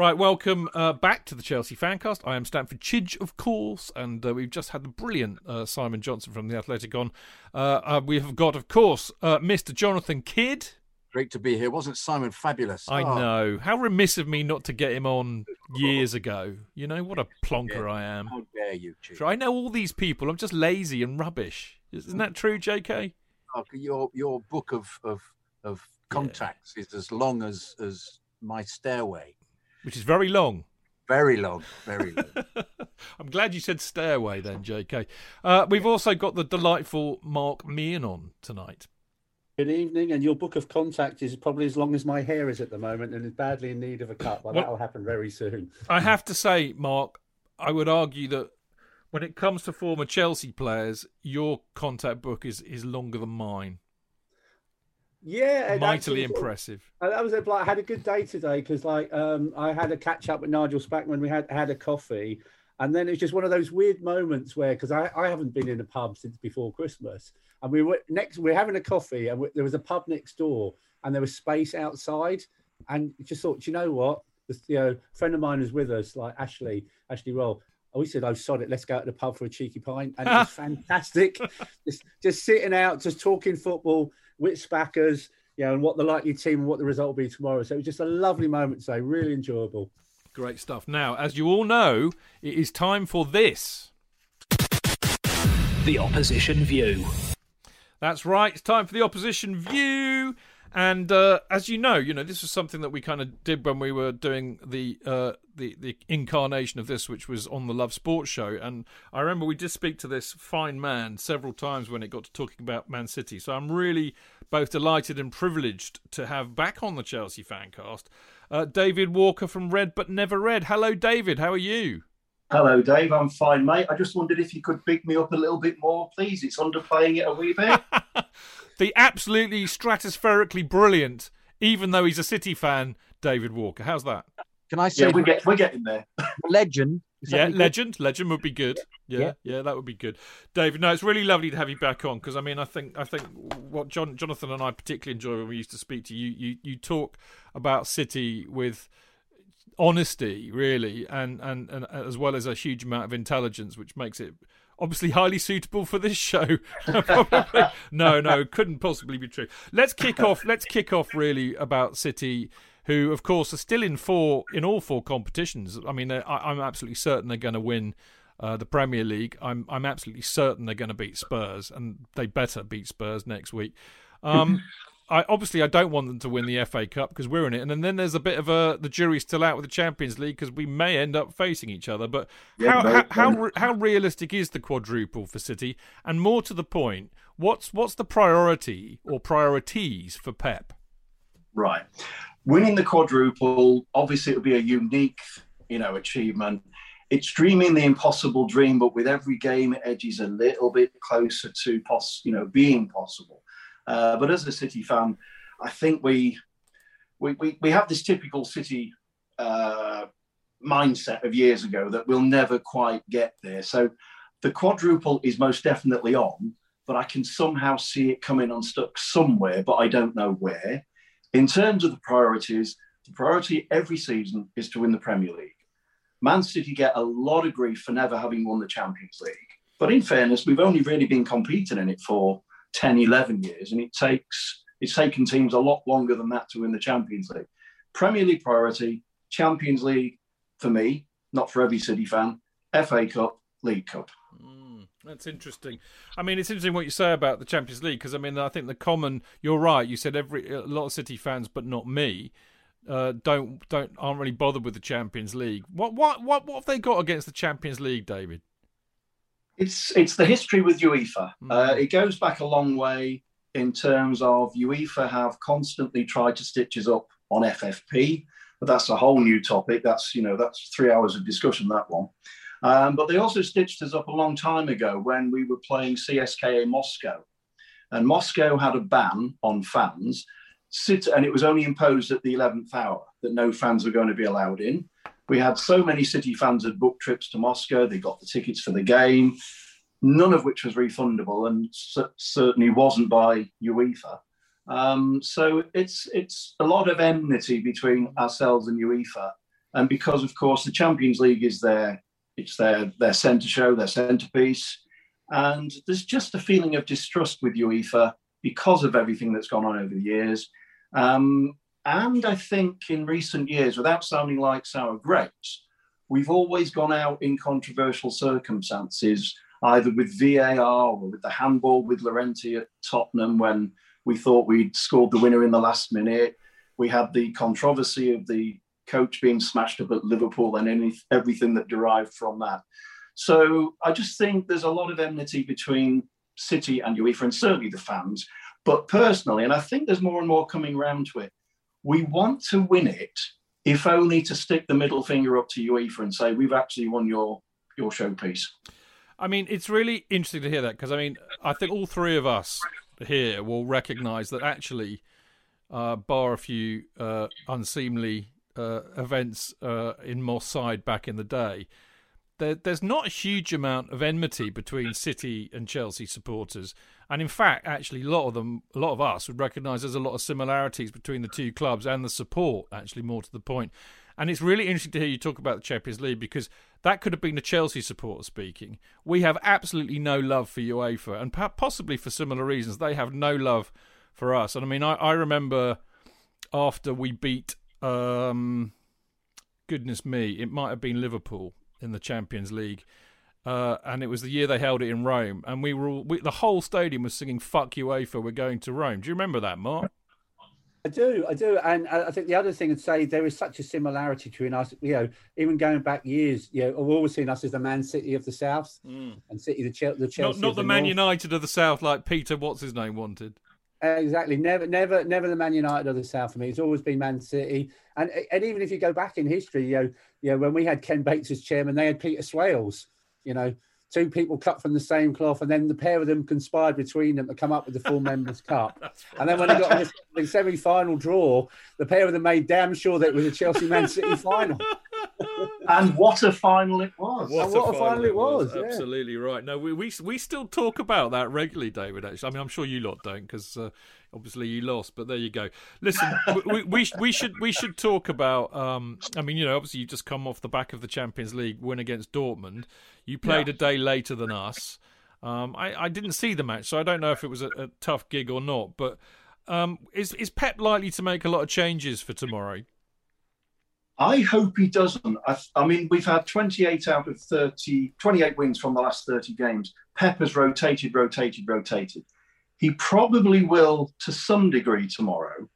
Right, welcome uh, back to the Chelsea Fancast. I am Stamford Chidge, of course, and uh, we've just had the brilliant uh, Simon Johnson from The Athletic on. Uh, uh, we have got, of course, uh, Mr. Jonathan Kydd. Great to be here. Wasn't Simon fabulous? I oh. know. How remiss of me not to get him on years ago. You know, what a plonker I am. How dare you, Chidge. I know all these people. I'm just lazy and rubbish. Isn't that true, JK? Oh, your, your book of, of, of contacts yeah. is as long as, as my stairway which is very long. Very long, very long. I'm glad you said stairway then, JK. Uh, we've also got the delightful Mark Meehan on tonight. Good evening, and your book of contact is probably as long as my hair is at the moment and is badly in need of a cut, but well, that'll happen very soon. I have to say, Mark, I would argue that when it comes to former Chelsea players, your contact book is, is longer than mine. Yeah, mightily impressive. That was a, like I had a good day today because like um, I had a catch up with Nigel Spackman. We had had a coffee, and then it was just one of those weird moments where because I, I haven't been in a pub since before Christmas, and we were next we are having a coffee, and we, there was a pub next door, and there was space outside, and just thought, you know what, this, you know, a friend of mine was with us, like Ashley Ashley Roll. We said, "Oh, sod it, let's go to the pub for a cheeky pint," and it was fantastic. just just sitting out, just talking football which backers, you know, and what the likely team and what the result will be tomorrow. So it was just a lovely moment today, really enjoyable. Great stuff. Now, as you all know, it is time for this. The opposition view. That's right. It's time for the opposition view. And uh, as you know, you know this was something that we kind of did when we were doing the uh, the the incarnation of this, which was on the Love Sports show. And I remember we did speak to this fine man several times when it got to talking about Man City. So I'm really both delighted and privileged to have back on the Chelsea Fancast uh, David Walker from Read But Never Red. Hello, David. How are you? Hello, Dave. I'm fine, mate. I just wondered if you could big me up a little bit more, please. It's underplaying it a wee bit. the absolutely stratospherically brilliant, even though he's a City fan, David Walker. How's that? Can I say yeah, we're, get, we're getting there. legend. Yeah, legend. Good? Legend would be good. Yeah, yeah, yeah, that would be good. David, no, it's really lovely to have you back on because I mean, I think I think what John, Jonathan and I particularly enjoy when we used to speak to you, you, you talk about City with honesty, really, and, and and as well as a huge amount of intelligence, which makes it obviously highly suitable for this show. no, no, couldn't possibly be true. Let's kick off. Let's kick off really about City who, of course, are still in four in all four competitions. I mean, I, am absolutely certain they're going to win uh, the Premier League. I'm I'm absolutely certain they're going to beat Spurs, and they better beat Spurs next week. Um, I obviously I don't want them to win the FA Cup because we're in it, and, and then there's a bit of a the jury's still out with the Champions League because we may end up facing each other. But yeah, how, how how how realistic is the quadruple for City? And more to the point, what's what's the priority or priorities for Pep? Right, winning the quadruple obviously it would be a unique you know achievement. It's dreaming the impossible dream, but with every game it edges a little bit closer to poss you know being possible. Uh, but as a City fan, I think we we, we, we have this typical City uh, mindset of years ago that we'll never quite get there. So the quadruple is most definitely on, but I can somehow see it coming unstuck somewhere, but I don't know where. In terms of the priorities, the priority every season is to win the Premier League. Man City get a lot of grief for never having won the Champions League. But in fairness, we've only really been competing in it for 10, 11 years, and it takes it's taken teams a lot longer than that to win the Champions League. Premier League priority, Champions League for me, not for every City fan, FA Cup, League Cup. Mm, that's interesting. I mean, it's interesting what you say about the Champions League because I mean, I think the common. You're right. You said every a lot of City fans, but not me. Uh, don't don't aren't really bothered with the Champions League. What what what what have they got against the Champions League, David? It's it's the history with UEFA. Mm. Uh, it goes back a long way in terms of UEFA have constantly tried to stitch us up on FFP, but that's a whole new topic. That's you know that's three hours of discussion that one. Um, but they also stitched us up a long time ago when we were playing CSKA Moscow, and Moscow had a ban on fans. Sit, and it was only imposed at the 11th hour that no fans were going to be allowed in. We had so many City fans had booked trips to Moscow. They got the tickets for the game, none of which was refundable, and certainly wasn't by UEFA. Um, so it's it's a lot of enmity between ourselves and UEFA, and because of course the Champions League is their it's their their centre show, their centrepiece, and there's just a feeling of distrust with UEFA because of everything that's gone on over the years. Um, and I think in recent years, without sounding like sour grapes, we've always gone out in controversial circumstances, either with VAR or with the handball with Llorente at Tottenham when we thought we'd scored the winner in the last minute. We had the controversy of the coach being smashed up at Liverpool and any, everything that derived from that. So I just think there's a lot of enmity between City and UEFA, and certainly the fans. But personally, and I think there's more and more coming around to it, we want to win it, if only to stick the middle finger up to UEFA and say we've actually won your your showpiece. I mean, it's really interesting to hear that because I mean, I think all three of us here will recognise that actually, uh, bar a few uh, unseemly uh, events uh, in Moss Side back in the day, there, there's not a huge amount of enmity between City and Chelsea supporters. And in fact, actually, a lot of them, a lot of us would recognise there's a lot of similarities between the two clubs and the support, actually, more to the point. And it's really interesting to hear you talk about the Champions League because that could have been a Chelsea supporter speaking. We have absolutely no love for UEFA, and possibly for similar reasons, they have no love for us. And I mean, I, I remember after we beat, um, goodness me, it might have been Liverpool in the Champions League. Uh, and it was the year they held it in Rome, and we were all, we, the whole stadium was singing "Fuck you UEFA, we're going to Rome." Do you remember that, Mark? I do, I do, and I think the other thing I'd say there is such a similarity between us. You know, even going back years, you know, I've always seen us as the Man City of the South, mm. and City the, the Chelsea. Not, not the, the Man North. United of the South, like Peter, what's his name, wanted. Exactly. Never, never, never the Man United or the South for me. It's always been Man City. And and even if you go back in history, you know, you know, when we had Ken Bates as chairman, they had Peter Swales. You know, two people cut from the same cloth, and then the pair of them conspired between them to come up with the full members' cup. And then when they got the, the semi-final draw, the pair of them made damn sure that it was a Chelsea Man City final. and what a final it was! What, a, what final a, final it was! was. Yeah. Absolutely right. No, we, we we still talk about that regularly, David. Actually, I mean, I'm sure you lot don't because uh, obviously you lost, but there you go. Listen, we, we we should we should talk about. Um, I mean, you know, obviously you just come off the back of the Champions League win against Dortmund. You played yeah. a day later than us. Um, I, I didn't see the match, so I don't know if it was a, a tough gig or not. But um, is is Pep likely to make a lot of changes for tomorrow? I hope he doesn't. I, I, mean, we've had 28 out of 30, 28 wins from the last 30 games. Pep has rotated, rotated, rotated. He probably will to some degree tomorrow.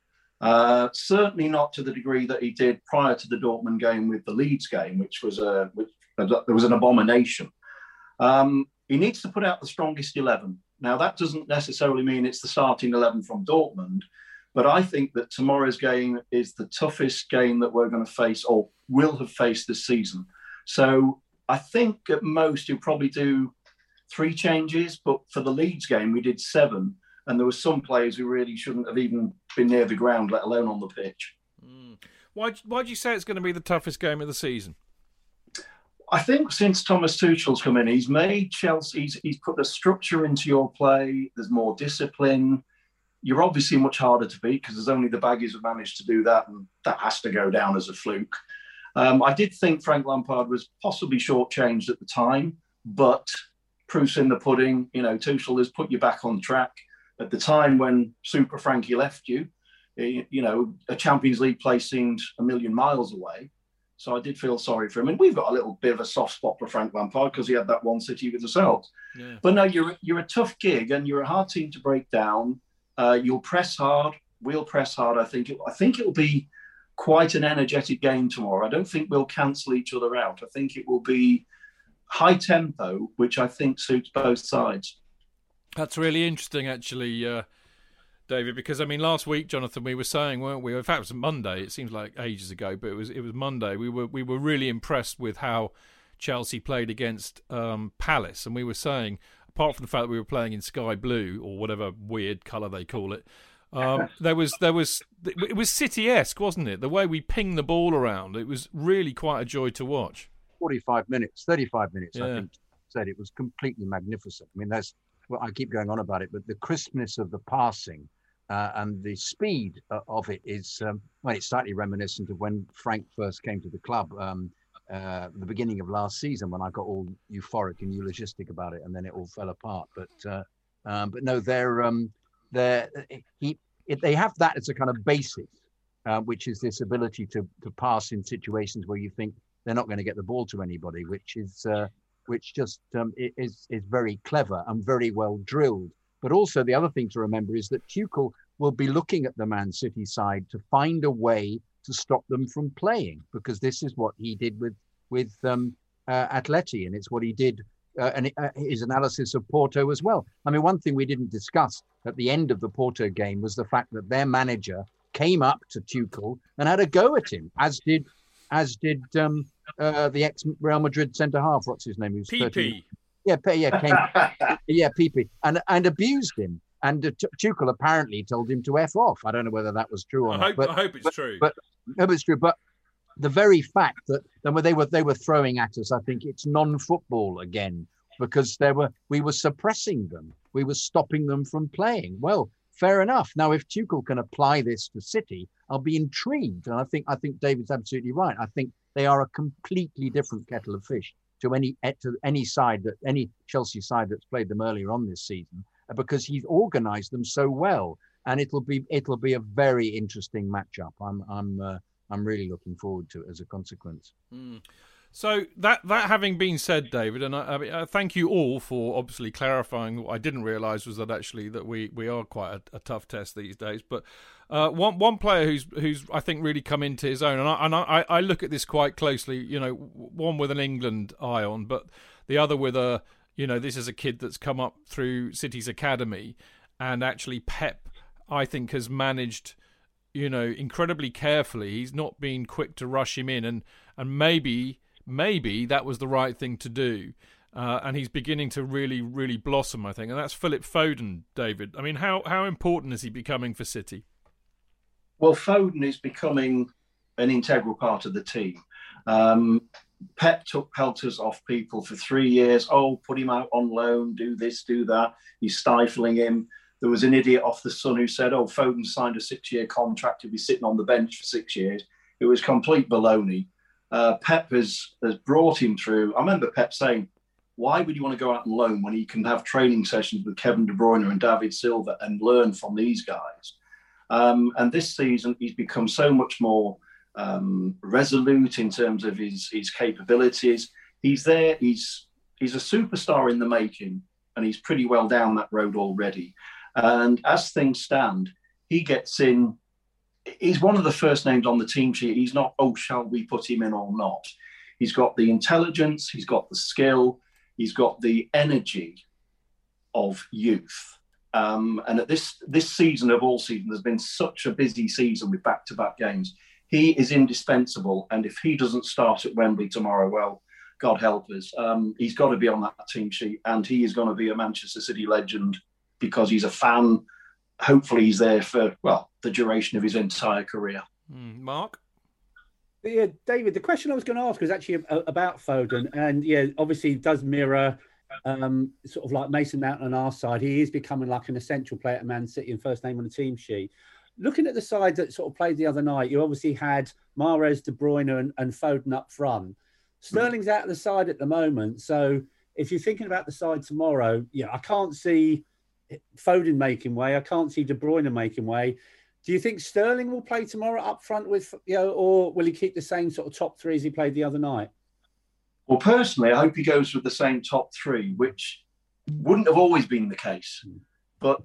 Uh, certainly not to the degree that he did prior to the Dortmund game with the Leeds game, which was a which, there was an abomination. Um, he needs to put out the strongest eleven. Now that doesn't necessarily mean it's the starting eleven from Dortmund, but I think that tomorrow's game is the toughest game that we're going to face or will have faced this season. So I think at most you'll probably do three changes, but for the Leeds game, we did seven. And there were some players who really shouldn't have even been near the ground, let alone on the pitch. Mm. Why, why do you say it's going to be the toughest game of the season? I think since Thomas Tuchel's come in, he's made Chelsea, he's, he's put the structure into your play. There's more discipline you're obviously much harder to beat because there's only the baggies who managed to do that, and that has to go down as a fluke. Um, I did think Frank Lampard was possibly shortchanged at the time, but proof's in the pudding. You know, Tuchel has put you back on track. At the time when Super Frankie left you, eh, you know, a Champions League place seemed a million miles away. So I did feel sorry for him. And we've got a little bit of a soft spot for Frank Lampard because he had that one city with ourselves. Yeah. But no, you're you're a tough gig and you're a hard team to break down. Uh, you'll press hard. We'll press hard. I think. It, I think it will be quite an energetic game tomorrow. I don't think we'll cancel each other out. I think it will be high tempo, which I think suits both sides. That's really interesting, actually, uh, David. Because I mean, last week, Jonathan, we were saying, weren't we? In fact, it was Monday. It seems like ages ago, but it was it was Monday. We were we were really impressed with how Chelsea played against um, Palace, and we were saying apart from the fact that we were playing in sky blue or whatever weird color they call it, um, there was there was it was City-esque, wasn't it? The way we pinged the ball around, it was really quite a joy to watch. Forty-five minutes, thirty-five minutes, yeah. I think. Said it was completely magnificent. I mean, there's well, I keep going on about it, but the crispness of the passing uh, and the speed uh, of it is um, well, it's slightly reminiscent of when Frank first came to the club. Um, uh, the beginning of last season when I got all euphoric and eulogistic about it, and then it all fell apart. But uh, um, but no, they're um, they're he it, they have that as a kind of basis, uh, which is this ability to to pass in situations where you think they're not going to get the ball to anybody, which is uh, which just um, is is very clever and very well drilled. But also the other thing to remember is that Tuchel will be looking at the Man City side to find a way to stop them from playing because this is what he did with with um, uh, Atleti, and it's what he did. Uh, and uh, his analysis of Porto as well. I mean, one thing we didn't discuss at the end of the Porto game was the fact that their manager came up to Tuchel and had a go at him, as did as did um, uh, the ex Real Madrid centre half. What's his name? Who's Pepe. Yeah, yeah, came, yeah, Pepe, and and abused him. And Tuchel apparently told him to f off. I don't know whether that was true or I not. Hope, but, I hope it's but, true. But it's true. But the very fact that, they were they were throwing at us, I think it's non-football again because they were we were suppressing them. We were stopping them from playing. Well, fair enough. Now, if Tuchel can apply this to City, I'll be intrigued. And I think I think David's absolutely right. I think they are a completely different kettle of fish to any to any side that any Chelsea side that's played them earlier on this season because he's organised them so well, and it'll be it'll be a very interesting matchup. I'm I'm uh, I'm really looking forward to it as a consequence. Mm. So that that having been said, David, and I, I, I, thank you all for obviously clarifying. What I didn't realise was that actually that we, we are quite a, a tough test these days. But uh, one one player who's who's I think really come into his own, and I and I, I look at this quite closely. You know, one with an England eye on, but the other with a you know, this is a kid that's come up through City's academy, and actually Pep, I think, has managed, you know, incredibly carefully. He's not been quick to rush him in, and and maybe maybe that was the right thing to do. Uh, and he's beginning to really, really blossom, I think. And that's Philip Foden, David. I mean, how how important is he becoming for City? Well, Foden is becoming an integral part of the team. Um, Pep took pelters off people for three years. Oh, put him out on loan, do this, do that. He's stifling him. There was an idiot off the Sun who said, Oh, Foden signed a six year contract. He'll be sitting on the bench for six years. It was complete baloney. Uh, Pep has, has brought him through. I remember Pep saying, Why would you want to go out on loan when he can have training sessions with Kevin De Bruyne and David Silva and learn from these guys? Um, and this season, he's become so much more um, resolute in terms of his his capabilities. He's there. He's he's a superstar in the making, and he's pretty well down that road already. And as things stand, he gets in. He's one of the first names on the team sheet. He's not, oh, shall we put him in or not? He's got the intelligence, he's got the skill, he's got the energy of youth. Um, and at this this season of all seasons, there's been such a busy season with back-to-back games. He is indispensable, and if he doesn't start at Wembley tomorrow, well, God help us. Um, he's got to be on that team sheet, and he is going to be a Manchester City legend because he's a fan. Hopefully, he's there for well the duration of his entire career. Mm, Mark. Yeah, David. The question I was going to ask was actually about Foden, and yeah, obviously he does mirror um, sort of like Mason Mount on our side. He is becoming like an essential player at Man City and first name on the team sheet. Looking at the side that sort of played the other night, you obviously had Mahrez, De Bruyne, and, and Foden up front. Sterling's out of the side at the moment, so if you're thinking about the side tomorrow, yeah, I can't see Foden making way. I can't see De Bruyne making way. Do you think Sterling will play tomorrow up front with you know, or will he keep the same sort of top three as he played the other night? Well, personally, I hope he goes with the same top three, which wouldn't have always been the case. Hmm. But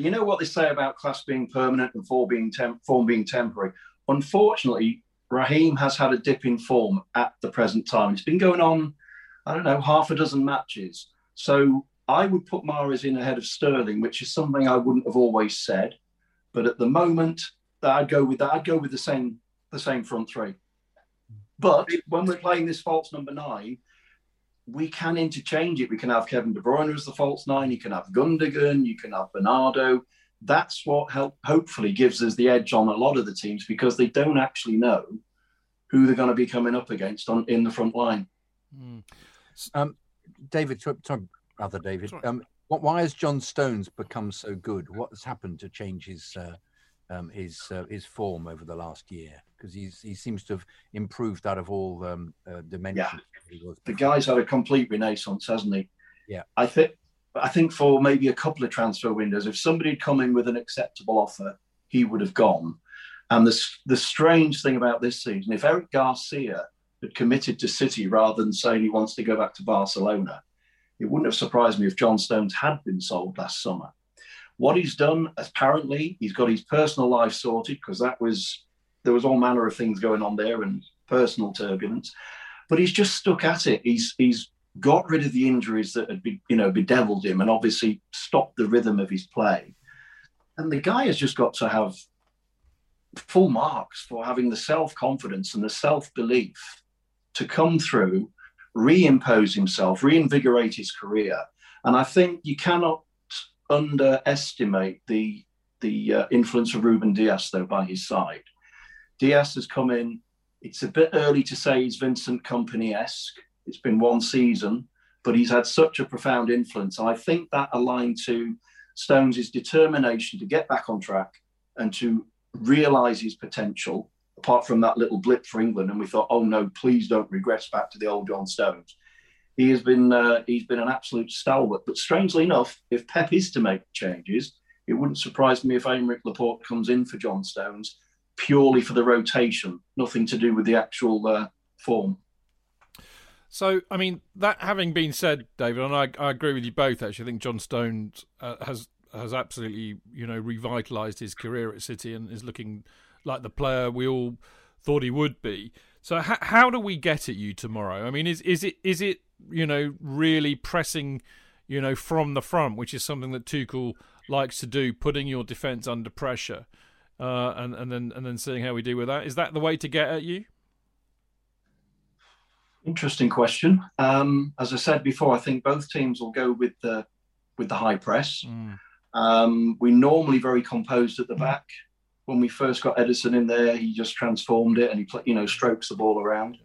you know what they say about class being permanent and form being temp- form being temporary. Unfortunately, Raheem has had a dip in form at the present time. It's been going on, I don't know, half a dozen matches. So I would put Mahrez in ahead of Sterling, which is something I wouldn't have always said. But at the moment, I'd go with that. I'd go with the same the same front three. But when we're playing this false number nine, we can interchange it. We can have Kevin De Bruyne as the false nine. You can have Gundogan. You can have Bernardo. That's what help, hopefully gives us the edge on a lot of the teams because they don't actually know who they're going to be coming up against on in the front line. Mm. Um, David, sorry, other David. Um, why has John Stones become so good? What has happened to change his uh, um, his uh, his form over the last year? Because he's he seems to have improved out of all um, uh, dimensions. Yeah. the guy's had a complete renaissance, hasn't he? Yeah. I think I think for maybe a couple of transfer windows, if somebody had come in with an acceptable offer, he would have gone. And the the strange thing about this season, if Eric Garcia had committed to City rather than saying he wants to go back to Barcelona, it wouldn't have surprised me if John Stones had been sold last summer. What he's done, apparently, he's got his personal life sorted because that was there was all manner of things going on there and personal turbulence. But he's just stuck at it. He's he's got rid of the injuries that had be, you know bedeviled him and obviously stopped the rhythm of his play. And the guy has just got to have full marks for having the self confidence and the self belief to come through reimpose himself, reinvigorate his career. And I think you cannot underestimate the the uh, influence of Ruben Dias, though, by his side. Dias has come in. It's a bit early to say he's Vincent Kompany esque. It's been one season, but he's had such a profound influence. I think that aligned to Stones' determination to get back on track and to realize his potential apart from that little blip for England, and we thought, oh no, please don't regress back to the old John Stones. He has been uh, he's been an absolute stalwart. But strangely enough, if Pep is to make changes, it wouldn't surprise me if Aymeric Laporte comes in for John Stones purely for the rotation, nothing to do with the actual uh, form. So, I mean, that having been said, David, and I, I agree with you both. Actually, I think John Stones uh, has has absolutely, you know, revitalised his career at City and is looking like the player we all thought he would be. So h- how do we get at you tomorrow? I mean, is is it is it you know really pressing, you know, from the front, which is something that Tuchel likes to do, putting your defence under pressure, uh, and and then and then seeing how we do with that. Is that the way to get at you? Interesting question. Um, as I said before, I think both teams will go with the with the high press. Mm. Um, we normally very composed at the back when we first got Ederson in there, he just transformed it and he, you know, strokes the ball around.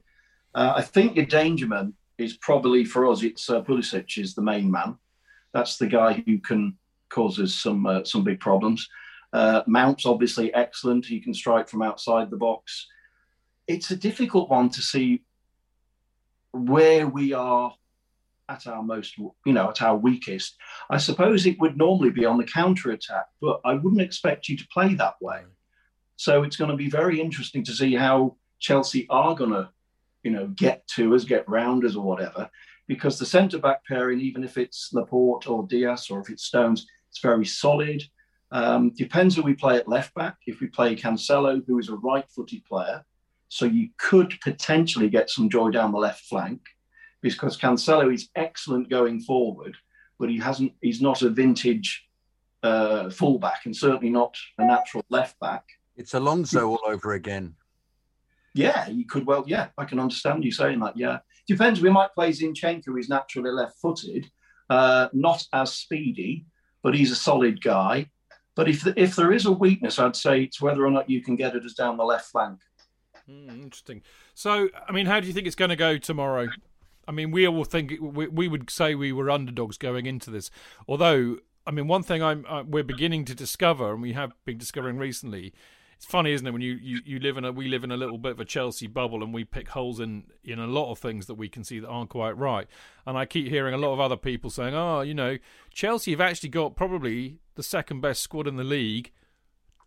Uh, I think your danger man is probably for us. It's uh, Pulisic is the main man. That's the guy who can cause us some uh, some big problems. Uh, Mount's obviously excellent. He can strike from outside the box. It's a difficult one to see where we are at our most, you know, at our weakest. I suppose it would normally be on the counter attack, but I wouldn't expect you to play that way. So it's going to be very interesting to see how Chelsea are going to, you know, get to us, get round us, or whatever, because the centre back pairing, even if it's Laporte or Dias or if it's Stones, it's very solid. Um, depends who we play at left back. If we play Cancelo, who is a right footed player, so you could potentially get some joy down the left flank because Cancelo is excellent going forward, but he hasn't. He's not a vintage uh, fullback and certainly not a natural left back. It's Alonso all over again. Yeah, you could well. Yeah, I can understand you saying that. Yeah, depends. We might play Zinchenko, who's naturally left-footed, uh, not as speedy, but he's a solid guy. But if the, if there is a weakness, I'd say it's whether or not you can get it as down the left flank. Mm, interesting. So, I mean, how do you think it's going to go tomorrow? I mean, we all think we, we would say we were underdogs going into this, although I mean, one thing I'm uh, we're beginning to discover, and we have been discovering recently. It's funny, isn't it, when you, you, you live in a we live in a little bit of a Chelsea bubble, and we pick holes in in a lot of things that we can see that aren't quite right. And I keep hearing a lot of other people saying, "Oh, you know, Chelsea have actually got probably the second best squad in the league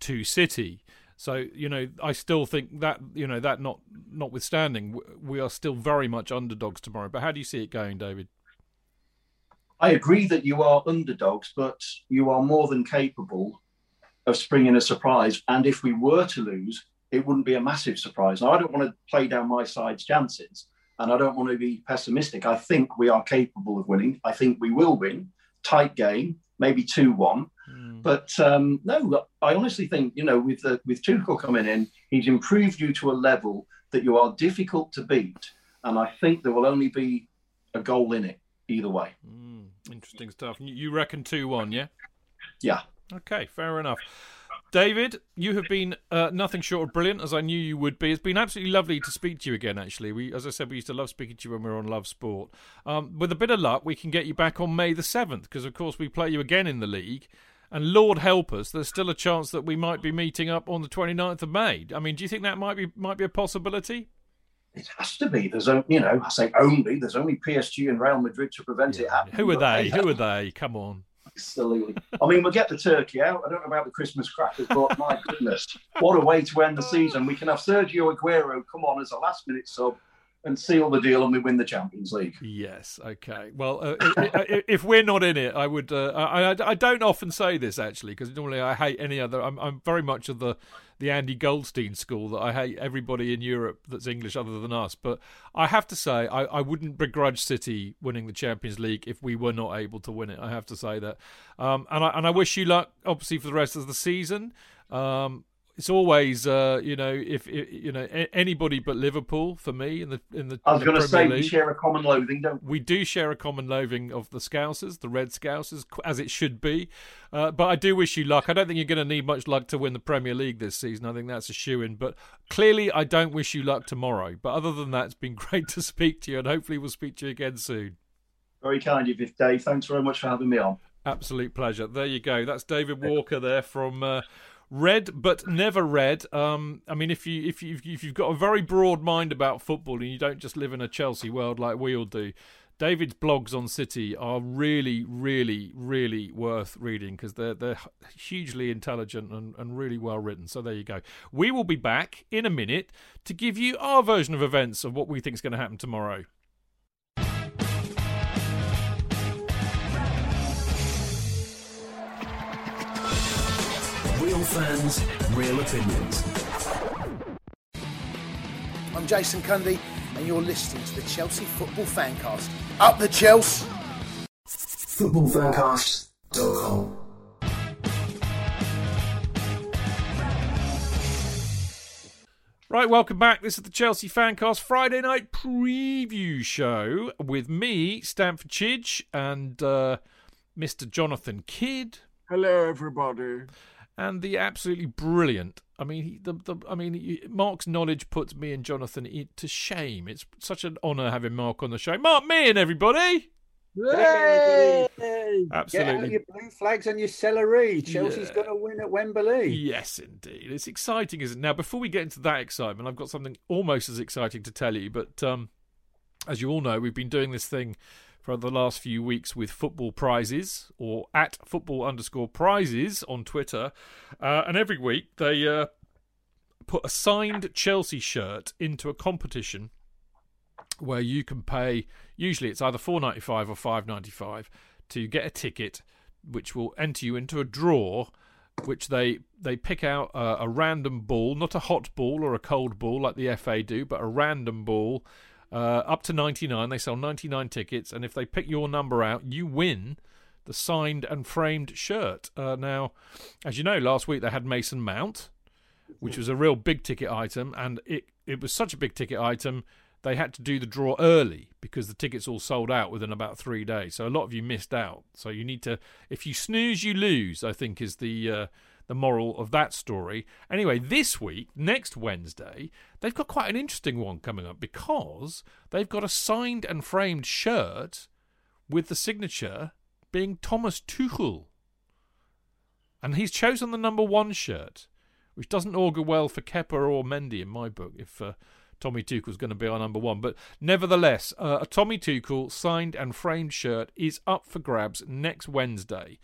to City." So you know, I still think that you know that not notwithstanding, we are still very much underdogs tomorrow. But how do you see it going, David? I agree that you are underdogs, but you are more than capable of springing a surprise. And if we were to lose, it wouldn't be a massive surprise. Now, I don't want to play down my side's chances, and I don't want to be pessimistic. I think we are capable of winning. I think we will win. Tight game, maybe 2 1. Mm. But um, no, I honestly think, you know, with, the, with Tuchel coming in, he's improved you to a level that you are difficult to beat. And I think there will only be a goal in it either way. Mm, interesting stuff. You reckon 2 1, yeah? Yeah. Okay, fair enough. David, you have been uh, nothing short of brilliant, as I knew you would be. It's been absolutely lovely to speak to you again. Actually, we, as I said, we used to love speaking to you when we were on Love Sport. Um, with a bit of luck, we can get you back on May the seventh, because of course we play you again in the league. And Lord help us, there's still a chance that we might be meeting up on the 29th of May. I mean, do you think that might be might be a possibility? It has to be. There's, only, you know, I say only. There's only PSG and Real Madrid to prevent yeah. it happening. Who are they? Who are they? Come on. Absolutely. I mean, we'll get the turkey out. I don't know about the Christmas crackers, but my goodness, what a way to end the season. We can have Sergio Aguero come on as a last minute sub and seal the deal and we win the Champions League. Yes. Okay. Well, uh, if we're not in it, I would. Uh, I, I don't often say this actually because normally I hate any other. I'm, I'm very much of the the Andy Goldstein school that I hate everybody in Europe that's English other than us. But I have to say, I, I wouldn't begrudge City winning the Champions League if we were not able to win it. I have to say that. Um, and I and I wish you luck, obviously, for the rest of the season. Um, it's always uh, you know if, if, you know anybody but Liverpool for me in the in the. I was going to say League. we share a common loathing, don't we? We do share a common loathing of the Scousers, the Red Scousers, as it should be. Uh, but I do wish you luck. I don't think you're going to need much luck to win the Premier League this season. I think that's a shoe in. But clearly, I don't wish you luck tomorrow. But other than that, it's been great to speak to you, and hopefully, we'll speak to you again soon. Very kind of you, Dave. Thanks very much for having me on. Absolute pleasure. There you go. That's David Walker there from. Uh, Read But Never Red. Um, I mean, if you if you if you've got a very broad mind about football and you don't just live in a Chelsea world like we all do, David's blogs on City are really, really, really worth reading because they're they're hugely intelligent and, and really well written. So there you go. We will be back in a minute to give you our version of events of what we think is going to happen tomorrow. Fans, real opinions. I'm Jason Cundy, and you're listening to the Chelsea Football Fancast. Up the Chelsea! Footballfancast.com. Right, welcome back. This is the Chelsea Fancast Friday night preview show with me, Stamford Chidge, and uh, Mr. Jonathan Kydd. Hello, everybody and the absolutely brilliant. I mean, he, the, the I mean, he, Mark's knowledge puts Meehan Jonathan to shame. It's such an honour having Mark on the show. Mark me and everybody. Yay! Absolutely. Get out your blue flags and your celery. Chelsea's yeah. going to win at Wembley. Yes, indeed. It's exciting, isn't it? Now, before we get into that excitement, I've got something almost as exciting to tell you. But um, as you all know, we've been doing this thing for the last few weeks with football prizes or at football underscore prizes on Twitter. Uh, and every week they uh, put a signed Chelsea shirt into a competition where you can pay. Usually, it's either four ninety five or five ninety five to get a ticket, which will enter you into a draw. Which they they pick out a, a random ball, not a hot ball or a cold ball like the FA do, but a random ball uh, up to 99. They sell 99 tickets, and if they pick your number out, you win the signed and framed shirt. Uh, now, as you know, last week they had Mason Mount, which was a real big ticket item, and it, it was such a big ticket item they had to do the draw early because the tickets all sold out within about three days. So a lot of you missed out. So you need to, if you snooze, you lose. I think is the uh, the moral of that story. Anyway, this week, next Wednesday, they've got quite an interesting one coming up because they've got a signed and framed shirt with the signature being Thomas Tuchel. And he's chosen the number one shirt, which doesn't augur well for Kepa or Mendy in my book if uh, Tommy Tuchel's going to be our number one. But nevertheless, uh, a Tommy Tuchel signed and framed shirt is up for grabs next Wednesday.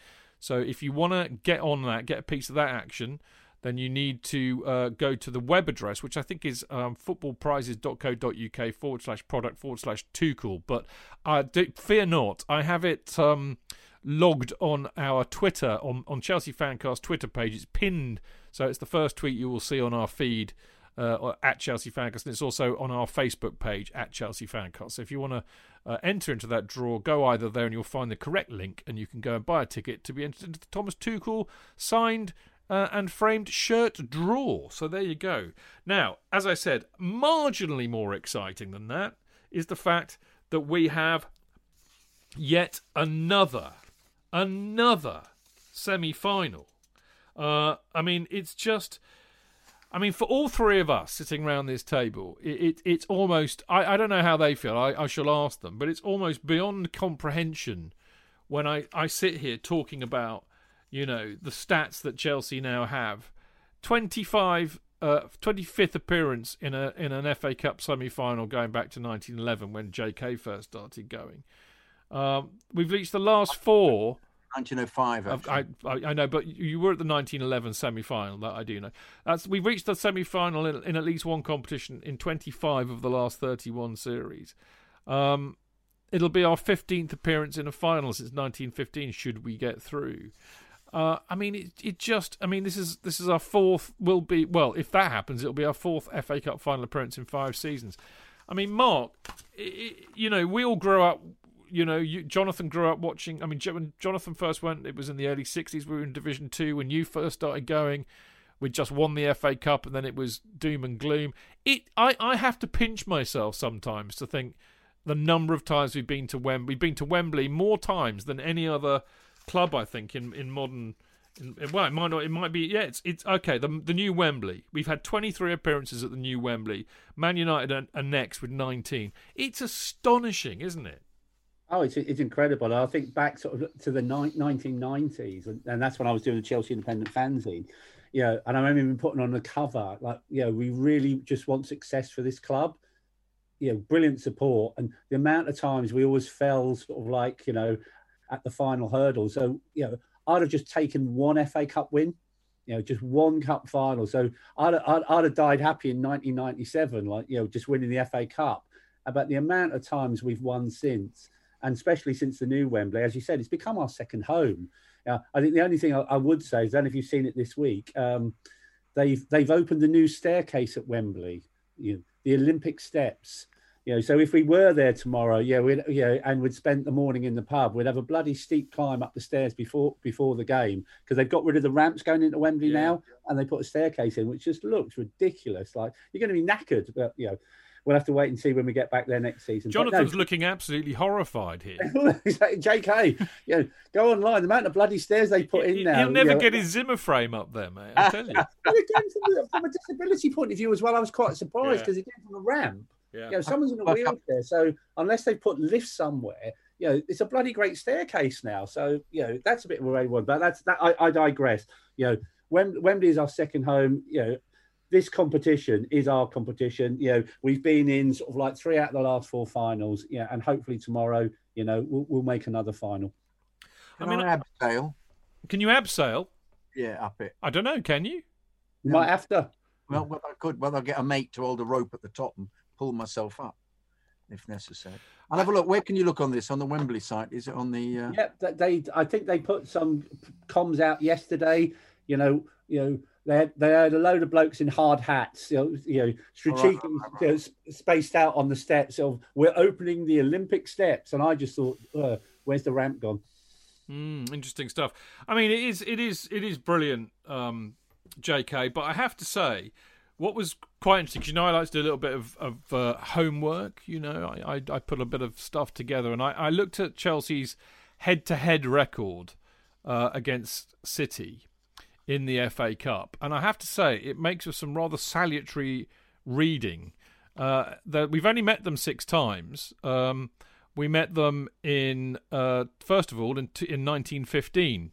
So if you want to get on that, get a piece of that action, then you need to uh, go to the web address, which I think is um, footballprizes.co.uk forward slash product forward slash Tuchel. But uh, do, fear not, I have it um, logged on our Twitter, on, on Chelsea Fancast Twitter page. It's pinned, so it's the first tweet you will see on our feed uh, at Chelsea Fancast, and it's also on our Facebook page at Chelsea Fancast. So if you want to uh, enter into that draw, go either there and you'll find the correct link, and you can go and buy a ticket to be entered into the Thomas Tuchel signed uh, and framed shirt draw. So there you go. Now, as I said, marginally more exciting than that is the fact that we have yet another, another semi final. Uh, I mean, it's just I mean, for all three of us sitting around this table, it, it it's almost. I, I don't know how they feel. I, I shall ask them, but it's almost beyond comprehension when I, I sit here talking about, you know, the stats that Chelsea now have. 25 uh, 25th appearance in a in an FA Cup semi-final going back to 1911 when JK first started going. Um, we've reached the last four 1905. I, I, I, know, but you were at the 1911 semi-final. That I do know. That's we've reached the semi-final in, in, at least one competition in 25 of the last 31 series. Um, it'll be our 15th appearance in a final since 1915. Should we get through? Uh, I mean, it, it just. I mean, this is this is our fourth. Will be well. If that happens, it'll be our fourth FA Cup final appearance in five seasons. I mean, Mark, it, you know, we all grew up you know, you, Jonathan grew up watching. I mean, when Jonathan first went, it was in the early '60s. We were in Division Two when you first started going. We just won the FA Cup, and then it was doom and gloom. It, I, I have to pinch myself sometimes to think the number of times we've been to Wembley. We've been to Wembley more times than any other club, I think, in in modern. In, well, it might not. It might be. Yeah, it's it's okay. The the new Wembley. We've had 23 appearances at the new Wembley. Man United are, are next with 19. It's astonishing, isn't it? Oh, it's it's incredible. I think back sort of to the ni- 1990s, and, and, that's when I was doing the Chelsea Independent fanzine. You know, and I remember even putting on the cover, like, you know, we really just want success for this club. You know, brilliant support, and the amount of times we always fell sort of like, you know, at the final hurdle. So, you know, I'd have just taken one FA Cup win, you know, just one cup final. So I'd, I'd, I'd have died happy in 1997, like, you know, just winning the FA Cup. About the amount of times we've won since and especially since the new Wembley, as you said, it's become our second home. Uh, I think the only thing I, I, would say is, then if you've seen it this week, um, they've they've opened the new staircase at Wembley, you know, the Olympic steps. You know, so if we were there tomorrow, yeah, we'd you know, and we'd spent the morning in the pub, we'd have a bloody steep climb up the stairs before before the game because they've got rid of the ramps going into Wembley yeah. now, and they put a staircase in, which just looks ridiculous. Like you're going to be knackered, but you know we'll have to wait and see when we get back there next season. Jonathan's no, looking absolutely horrified here. JK, you know, go online. The amount of bloody stairs they put in now. He'll never you know, get his Zimmer frame up there, mate. I tell you. again, from, from, a disability point of view as well, I was quite surprised because yeah. it came from a ramp. Yeah. You know, someone's in a wheelchair, so unless they put lifts somewhere, you know, it's a bloody great staircase now. So, you know, that's a bit of a way one, but that's that. I, I digress. You know, when Wembley is our second home. You know, this competition is our competition. You know, we've been in sort of like three out of the last four finals. Yeah, and hopefully tomorrow, you know, we'll, we'll make another final. Can I mean, I abseil? Can you abseil? Yeah, up it. I don't know. Can you? You might have to. Well, well, I could. Well, I'll get a mate to hold a rope at the top and pull myself up if necessary. I'll have a look. Where can you look on this? On the Wembley site? Is it on the? Uh... Yep, they. I think they put some comms out yesterday. You know, you know, they had, they had a load of blokes in hard hats, you know, you know strategically right, right, right. You know, spaced out on the steps of we're opening the Olympic steps, and I just thought, uh, where's the ramp gone? Mm, interesting stuff. I mean, it is it is it is brilliant, um, J.K. But I have to say, what was quite interesting, because you know I like to do a little bit of, of uh, homework. You know, I, I, I put a bit of stuff together, and I, I looked at Chelsea's head-to-head record uh, against City in the FA Cup, and I have to say it makes for some rather salutary reading. Uh, that we've only met them six times. Um, we met them in uh, first of all in, t- in 1915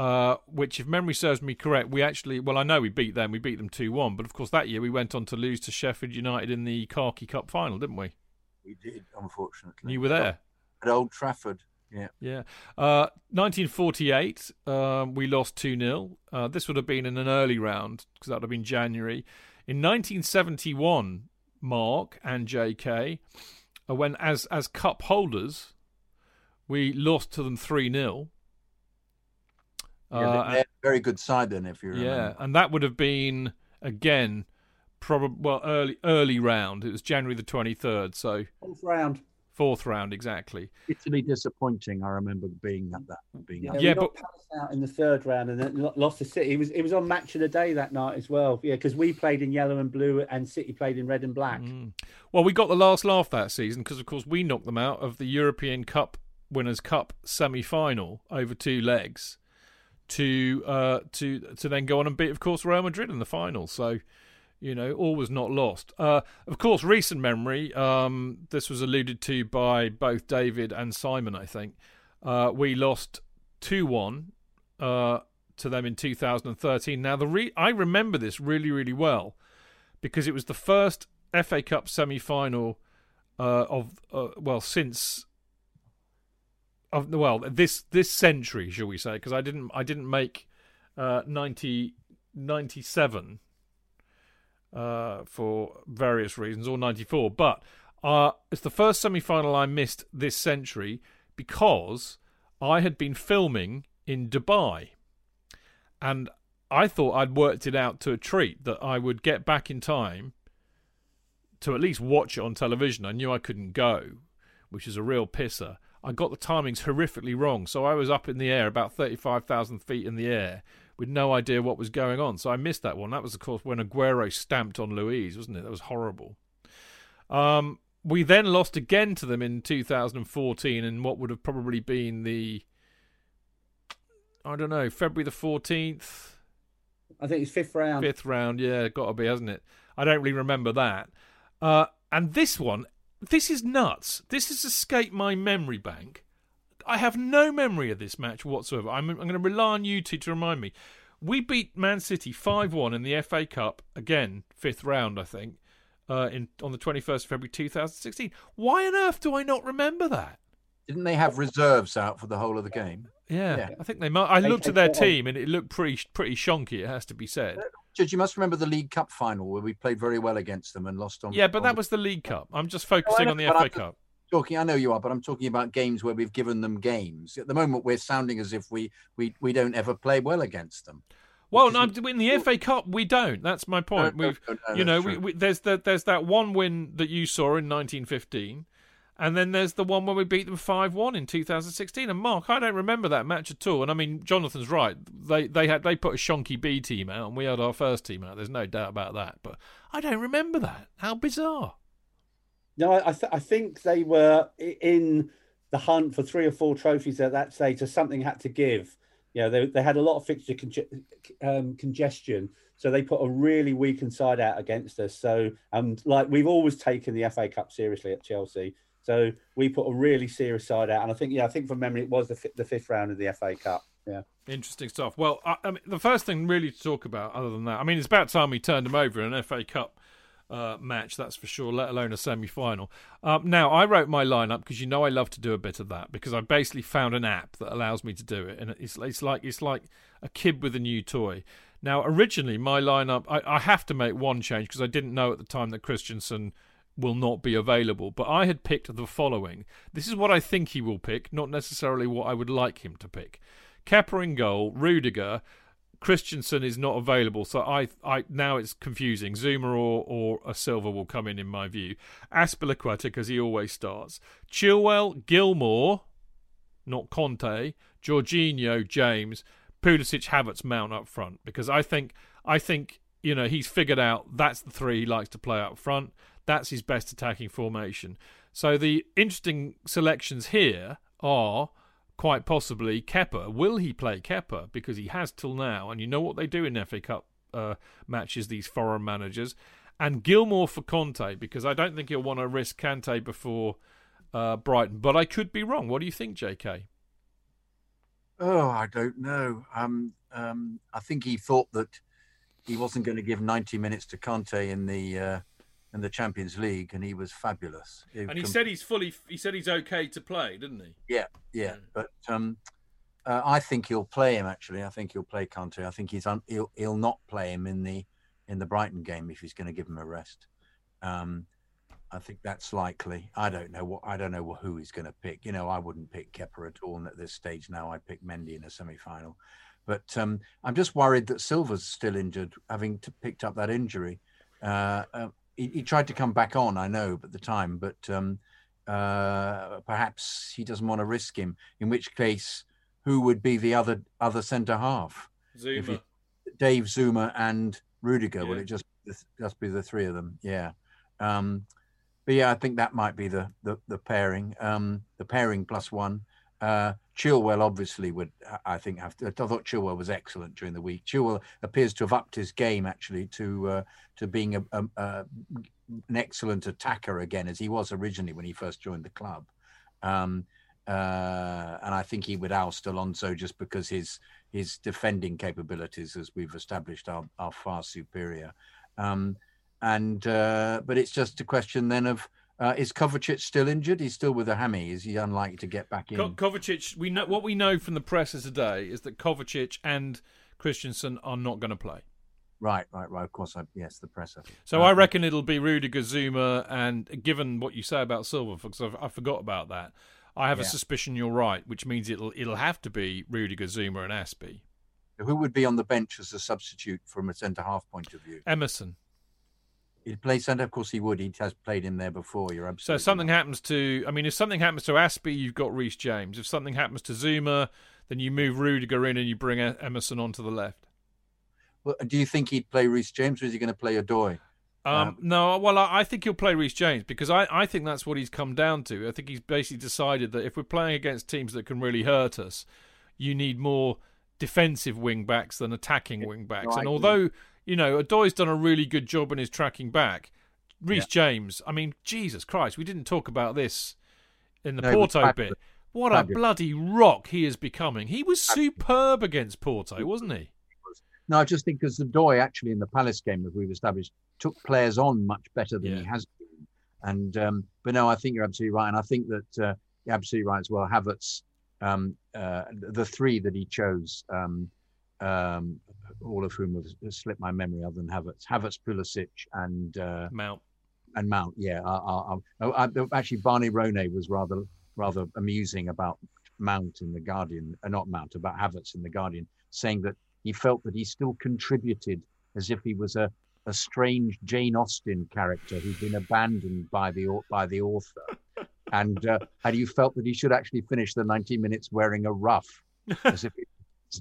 uh, which, if memory serves me correct, we actually, well, I know we beat them. We beat them 2 1. But of course, that year we went on to lose to Sheffield United in the Khaki Cup final, didn't we? We did, unfortunately. You were there? At Old Trafford. Yeah. Yeah. Uh, 1948, uh, we lost 2 0. Uh, this would have been in an early round because that would have been January. In 1971, Mark and JK, uh, when as, as cup holders, we lost to them 3 0. Yeah, uh, they're very good side then, if you remember. Yeah, and that would have been again, probably well early early round. It was January the twenty third, so fourth round. Fourth round, exactly. Italy disappointing. I remember being that that being. Yeah, yeah but out in the third round and then lost to City. It was it was on match of the day that night as well. Yeah, because we played in yellow and blue and City played in red and black. Mm. Well, we got the last laugh that season because of course we knocked them out of the European Cup Winners' Cup semi final over two legs to uh, to to then go on and beat, of course, Real Madrid in the final. So, you know, all was not lost. Uh, of course, recent memory. Um, this was alluded to by both David and Simon. I think uh, we lost two one uh, to them in 2013. Now, the re- I remember this really really well because it was the first FA Cup semi final uh, of uh, well since of well this this century, shall we say? Because I didn't I didn't make uh, 90, 97 uh, for various reasons, or ninety four, but uh, it's the first semi final I missed this century because I had been filming in Dubai, and I thought I'd worked it out to a treat that I would get back in time to at least watch it on television. I knew I couldn't go, which is a real pisser. I got the timings horrifically wrong. So I was up in the air about 35,000 feet in the air with no idea what was going on. So I missed that one. That was, of course, when Aguero stamped on Luiz, wasn't it? That was horrible. Um, we then lost again to them in 2014 in what would have probably been the, I don't know, February the 14th. I think it's fifth round. Fifth round, yeah, got to be, hasn't it? I don't really remember that. Uh, and this one, this is nuts. This has escaped my memory bank. I have no memory of this match whatsoever. I'm, I'm going to rely on you two to remind me. We beat Man City 5 1 in the FA Cup, again, fifth round, I think, uh, in on the 21st of February 2016. Why on earth do I not remember that? Didn't they have reserves out for the whole of the game? Yeah, yeah. I think they might. I looked at their team and it looked pretty pretty shonky. It has to be said. Judge, you must remember the League Cup final where we played very well against them and lost on. Yeah, but on that the... was the League Cup. I'm just focusing on the FA Cup. Talking, I know you are, but I'm talking about games where we've given them games. At the moment, we're sounding as if we we, we don't ever play well against them. Well, no, in the FA Cup we don't. That's my point. No, We've, no, no, you know, we, we, there's the, there's that one win that you saw in 1915, and then there's the one where we beat them 5 1 in 2016. And Mark, I don't remember that match at all. And I mean, Jonathan's right. They they had they put a shonky B team out and we had our first team out. There's no doubt about that. But I don't remember that. How bizarre. No, I, th- I think they were in the hunt for three or four trophies at that stage, so something had to give. You know, they, they had a lot of fixture conge- um, congestion, so they put a really weakened side out against us. So, and um, like we've always taken the FA Cup seriously at Chelsea. So we put a really serious side out, and I think yeah, I think from memory it was the f- the fifth round of the FA Cup. Yeah, interesting stuff. Well, I, I, mean, the first thing really to talk about, other than that, I mean, it's about time we turned them over in an FA Cup. Uh, match, that's for sure, let alone a semi final. Um, now, I wrote my lineup because you know I love to do a bit of that because I basically found an app that allows me to do it, and it's, it's like it's like a kid with a new toy. Now, originally, my lineup, I, I have to make one change because I didn't know at the time that Christensen will not be available. But I had picked the following. This is what I think he will pick, not necessarily what I would like him to pick. Kepa in goal, Rudiger, Christensen is not available, so I, I now it's confusing. Zouma or or a Silva will come in, in my view. Azpilicueta because he always starts. Chilwell, Gilmour, not Kante, Jorginho, James, Pulisic, Havertz, Mount up front because I think I think you know he's figured out that's the three he likes to play up front. That's his best attacking formation. So the interesting selections here are quite possibly Kepa. Will he play Kepa? Because he has till now, and you know what they do in FA Cup uh, matches, these foreign managers. And Gilmour for Kante, because I don't think he'll want to risk Kante before uh, Brighton. But I could be wrong. What do you think, JK? Oh, I don't know. Um, um, I think he thought that he wasn't going to give 90 minutes to Kante in the uh, in the Champions League, and he was fabulous. He and he com- said he's fully. He said he's okay to play, didn't he? Yeah, yeah. But um, uh, I think he'll play him. Actually, I think he'll play Kante. I think he's un- he'll he'll not play him in the in the Brighton game if he's going to give him a rest. Um, I think that's likely. I don't know what I don't know who he's going to pick. You know, I wouldn't pick Kepa at all. And at this stage now, I pick Mendy in a semi-final. But um, I'm just worried that Silva's still injured, having picked up that injury. Uh, uh, he, he, tried to come back on, I know, at the time, but um, uh, perhaps he doesn't want to risk him. In which case, who would be the other other centre half? Zouma, he, Dave Zouma, and Rudiger. Yeah. Will it just just be the three of them? Yeah. Um, but yeah, I think that might be the the, the pairing. Um, the pairing plus one. Uh, Chilwell obviously would, I think, have to. I thought Chilwell was excellent during the week. Chilwell appears to have upped his game actually to uh, to being a, a, a, an excellent attacker again, as he was originally when he first joined the club. Um, uh, and I think he would oust Alonso just because his his defending capabilities, as we've established, are, are far superior. Um, and uh, but it's just a question then of uh, is Kovacic still injured? He's still with a hammy. Is he unlikely to get back in? Ko- Kovacic, we know what we know from the presser today is that Kovacic and Christensen are not going to play. Right, right, right. Of course, I, yes, the presser. So I reckon it'll be Rudiger, Zouma, and given what you say about Silva, because I forgot about that, I have yeah. a suspicion you're right, which means it'll it'll have to be Rudiger, Zouma, and Aspie. Who would be on the bench as a substitute from a centre half point of view? Emerson. He'd play centre. Of course, he would. He has played in there before. You're absolutely. So something right. happens to. I mean, if something happens to Aspie, you've got Reece James. If something happens to Zouma, then you move Rudiger in and you bring Emerson onto the left. Well, do you think he'd play Reece James, or is he going to play Odoi? Um, um, no, well, I, I, think he'll play Reece James because I, I think that's what he's come down to. I think he's basically decided that if we're playing against teams that can really hurt us, you need more defensive wing backs than attacking wing backs. No, and although you know, Odoi's done a really good job in his tracking back. Reece yeah. James, I mean, Jesus Christ, we didn't talk about this in the no, Porto bit. What a bloody rock he is becoming. He was superb against Porto, wasn't he? No, I just think because Odoi actually in the Palace game, as we've established, took players on much better than yeah. he has been. And um, but no, I think you're absolutely right, and I think that uh, you're absolutely right as well. Havertz, um, uh, the three that he chose, um, um, all of whom have slipped my memory other than Havertz, Havertz, Pulisic, and uh, Mount. And Mount, yeah. I, I, I, actually, Barney Ronay was rather rather amusing about Mount in the Guardian, uh, not Mount, about Havertz in the Guardian, saying that he felt that he still contributed as if he was a, a strange Jane Austen character who'd been abandoned by the by the author, and uh, and you felt that he should actually finish the 90 minutes wearing a ruff, as if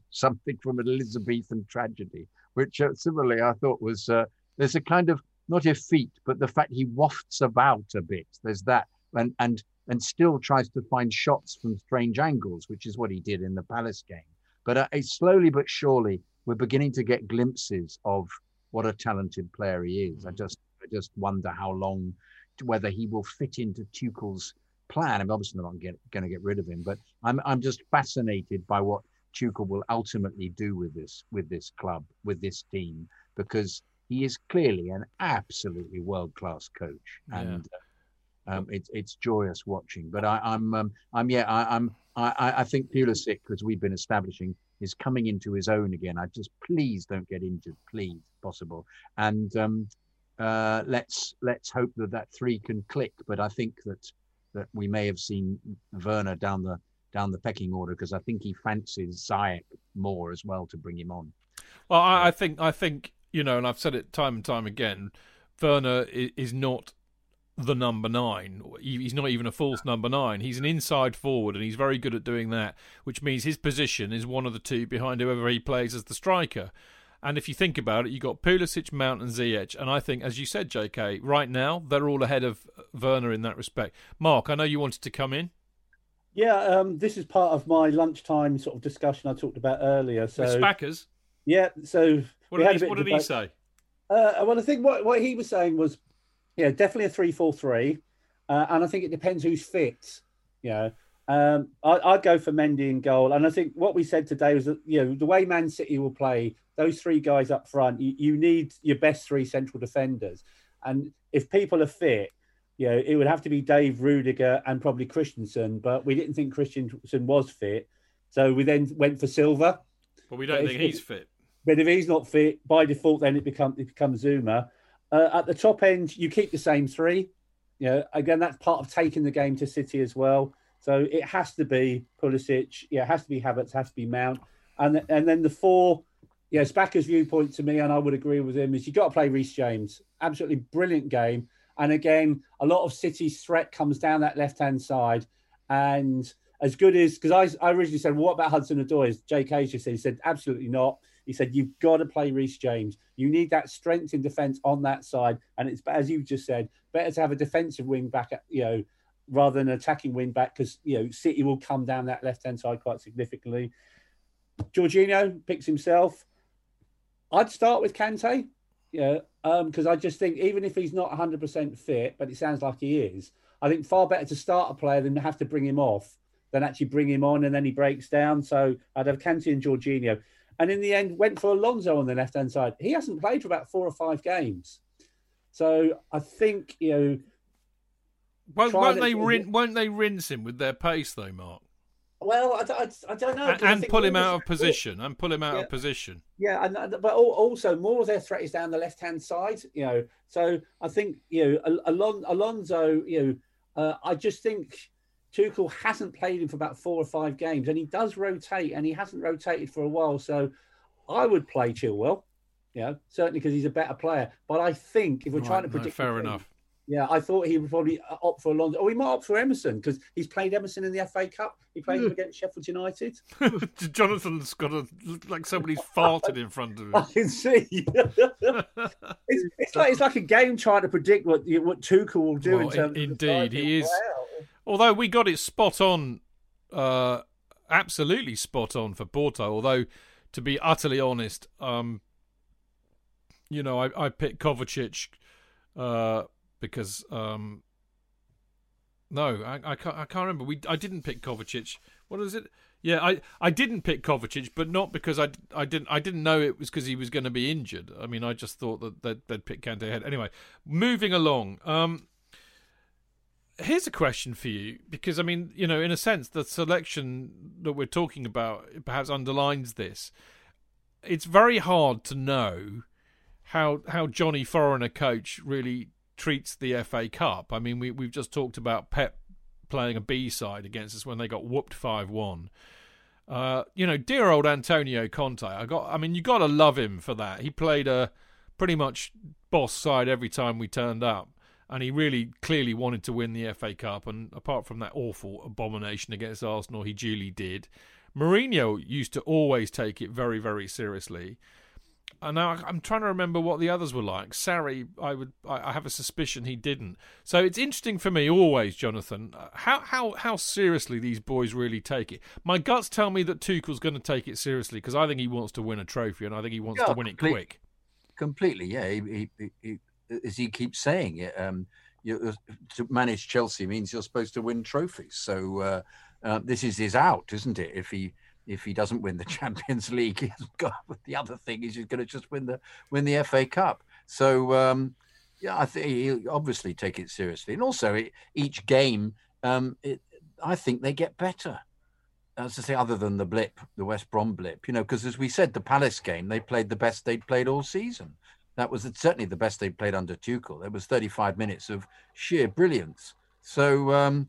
something from an Elizabethan tragedy, which uh, similarly I thought was uh, there's a kind of not effete, but the fact he wafts about a bit. There's that, and and and still tries to find shots from strange angles, which is what he did in the Palace game. But uh, slowly but surely, we're beginning to get glimpses of what a talented player he is. I just I just wonder how long, whether he will fit into Tuchel's plan. I'm obviously not going to get rid of him, but I'm I'm just fascinated by what Tuchel will ultimately do with this with this club with this team because he is clearly an absolutely world class coach and uh, um, it's it's joyous watching. But I, am I'm, um, I'm yeah I, am I, I think Pulisic because we've been establishing is coming into his own again. I just please don't get injured, please, possible. And um, uh, let's let's hope that that three can click. But I think that that we may have seen Werner down the down the pecking order because I think he fancies Ziyech more as well to bring him on. Well, I, I think I think you know, and I've said it time and time again. Werner is not the number nine. He's not even a false number nine. He's an inside forward, and he's very good at doing that, which means his position is one of the two behind whoever he plays as the striker. And if you think about it, you've got Pulisic, Mount, and Ziyech. And I think, as you said, JK, right now, they're all ahead of Werner in that respect. Mark, I know you wanted to come in. Yeah, um, this is part of my lunchtime sort of discussion I talked about earlier. So, With Spackers? Yeah, so. What did, he, what did he, say? Uh, well, I think what, what he was saying was, yeah, definitely a three-four-three, uh, and I think it depends who's fit. You know, um, I, would go for Mendy in goal, and I think what we said today was that you know the way Man City will play, those three guys up front, you, you need your best three central defenders, and if people are fit, you know, it would have to be Dave Rudiger and probably Christensen, but we didn't think Christensen was fit, so we then went for Silva. But we don't but think if, he's fit. But if he's not fit, by default, then it becomes it becomes Zouma. Uh, at the top end, you keep the same three. You know, again, that's part of taking the game to City as well. So it has to be Pulisic. Yeah, it has to be Havertz. Has to be Mount. And and then the four. Yeah, Spacker's viewpoint to me, and I would agree with him, is you got to play Reece James. Absolutely brilliant game. And again, a lot of City's threat comes down that left hand side. And as good as because I, I originally said, well, what about Hudson Odoi? As J.K. just said, he said absolutely not. He said you've got to play Reece James. You need that strength in defence on that side, and it's as you've just said, better to have a defensive wing back, at, you know, rather than an attacking wing back because you know City will come down that left hand side quite significantly. Jorginho picks himself. I'd start with Kante, yeah, because um, I just think even if he's not 100% fit, but it sounds like he is, I think far better to start a player than have to bring him off than actually bring him on and then he breaks down. So I'd have Kante and Jorginho. And in the end, went for Alonso on the left hand side. He hasn't played for about four or five games. So I think, you know, won't, won't they rin- won't they rinse him with their pace though, Mark? Well, I, I, I don't know. And, and pull him out of position. And pull him out yeah, of position. Yeah, and, but also more of their threat is down the left hand side. You know, so I think you know Alon- Alonso. You know, uh, I just think Tuchel hasn't played him for about four or five games, and he does rotate, and he hasn't rotated for a while. So I would play Chilwell. You know, certainly because he's a better player. But I think if we're right, trying to predict, no, fair enough. Yeah, I thought he would probably uh, opt for Alonso. Or he might opt for Emerson because he's played Emerson in the FA Cup. He played him against Sheffield United. Jonathan's got a look like somebody's farted in front of him. I can see. it's, it's, like it's like a game trying to predict what what Tuchel will do well, in terms. In, indeed, he is. Although we got it spot on, uh, absolutely spot on for Porto. Although, to be utterly honest, um, you know, I, I picked Kovacic. Uh, because um, no, I, I can't. I can't remember. We I didn't pick Kovacic. What is it? Yeah, I, I didn't pick Kovacic, but not because I, I didn't I didn't know it was because he was going to be injured. I mean, I just thought that they'd, they'd pick Kante ahead. Anyway, moving along. Um, here's a question for you because I mean, you know, in a sense, the selection that we're talking about perhaps underlines this. It's very hard to know how how Johnny Foreigner coach really treats the FA Cup. I mean, we we've just talked about Pep playing a B side against us when they got whooped five one. Uh, you know, dear old Antonio Conte. I got. I mean, you got to love him for that. He played a pretty much boss side every time we turned up, and he really clearly wanted to win the FA Cup. And apart from that awful abomination against Arsenal, he duly did. Mourinho used to always take it very, very seriously and now I'm trying to remember what the others were like. Sarri, I would, I have a suspicion he didn't. So it's interesting for me always, Jonathan, uh, how how how seriously these boys really take it. My guts tell me that Tuchel's going to take it seriously because I think he wants to win a trophy and I think he wants yeah, to win it quick. Completely, yeah. He, he, he, as he keeps saying it, um, you, to manage Chelsea means you're supposed to win trophies. So uh, uh, this is his out, isn't it? If he if he doesn't win the Champions League, he hasn't got. The other thing he's going to just win the win the FA Cup. So um, yeah, I think he'll obviously take it seriously, and also it, each game, um, it, I think they get better. as I say, other than the blip, the West Brom blip, you know, because as we said, the Palace game, they played the best they'd played all season. That was certainly the best they'd played under Tuchel. It was 35 minutes of sheer brilliance. So, um,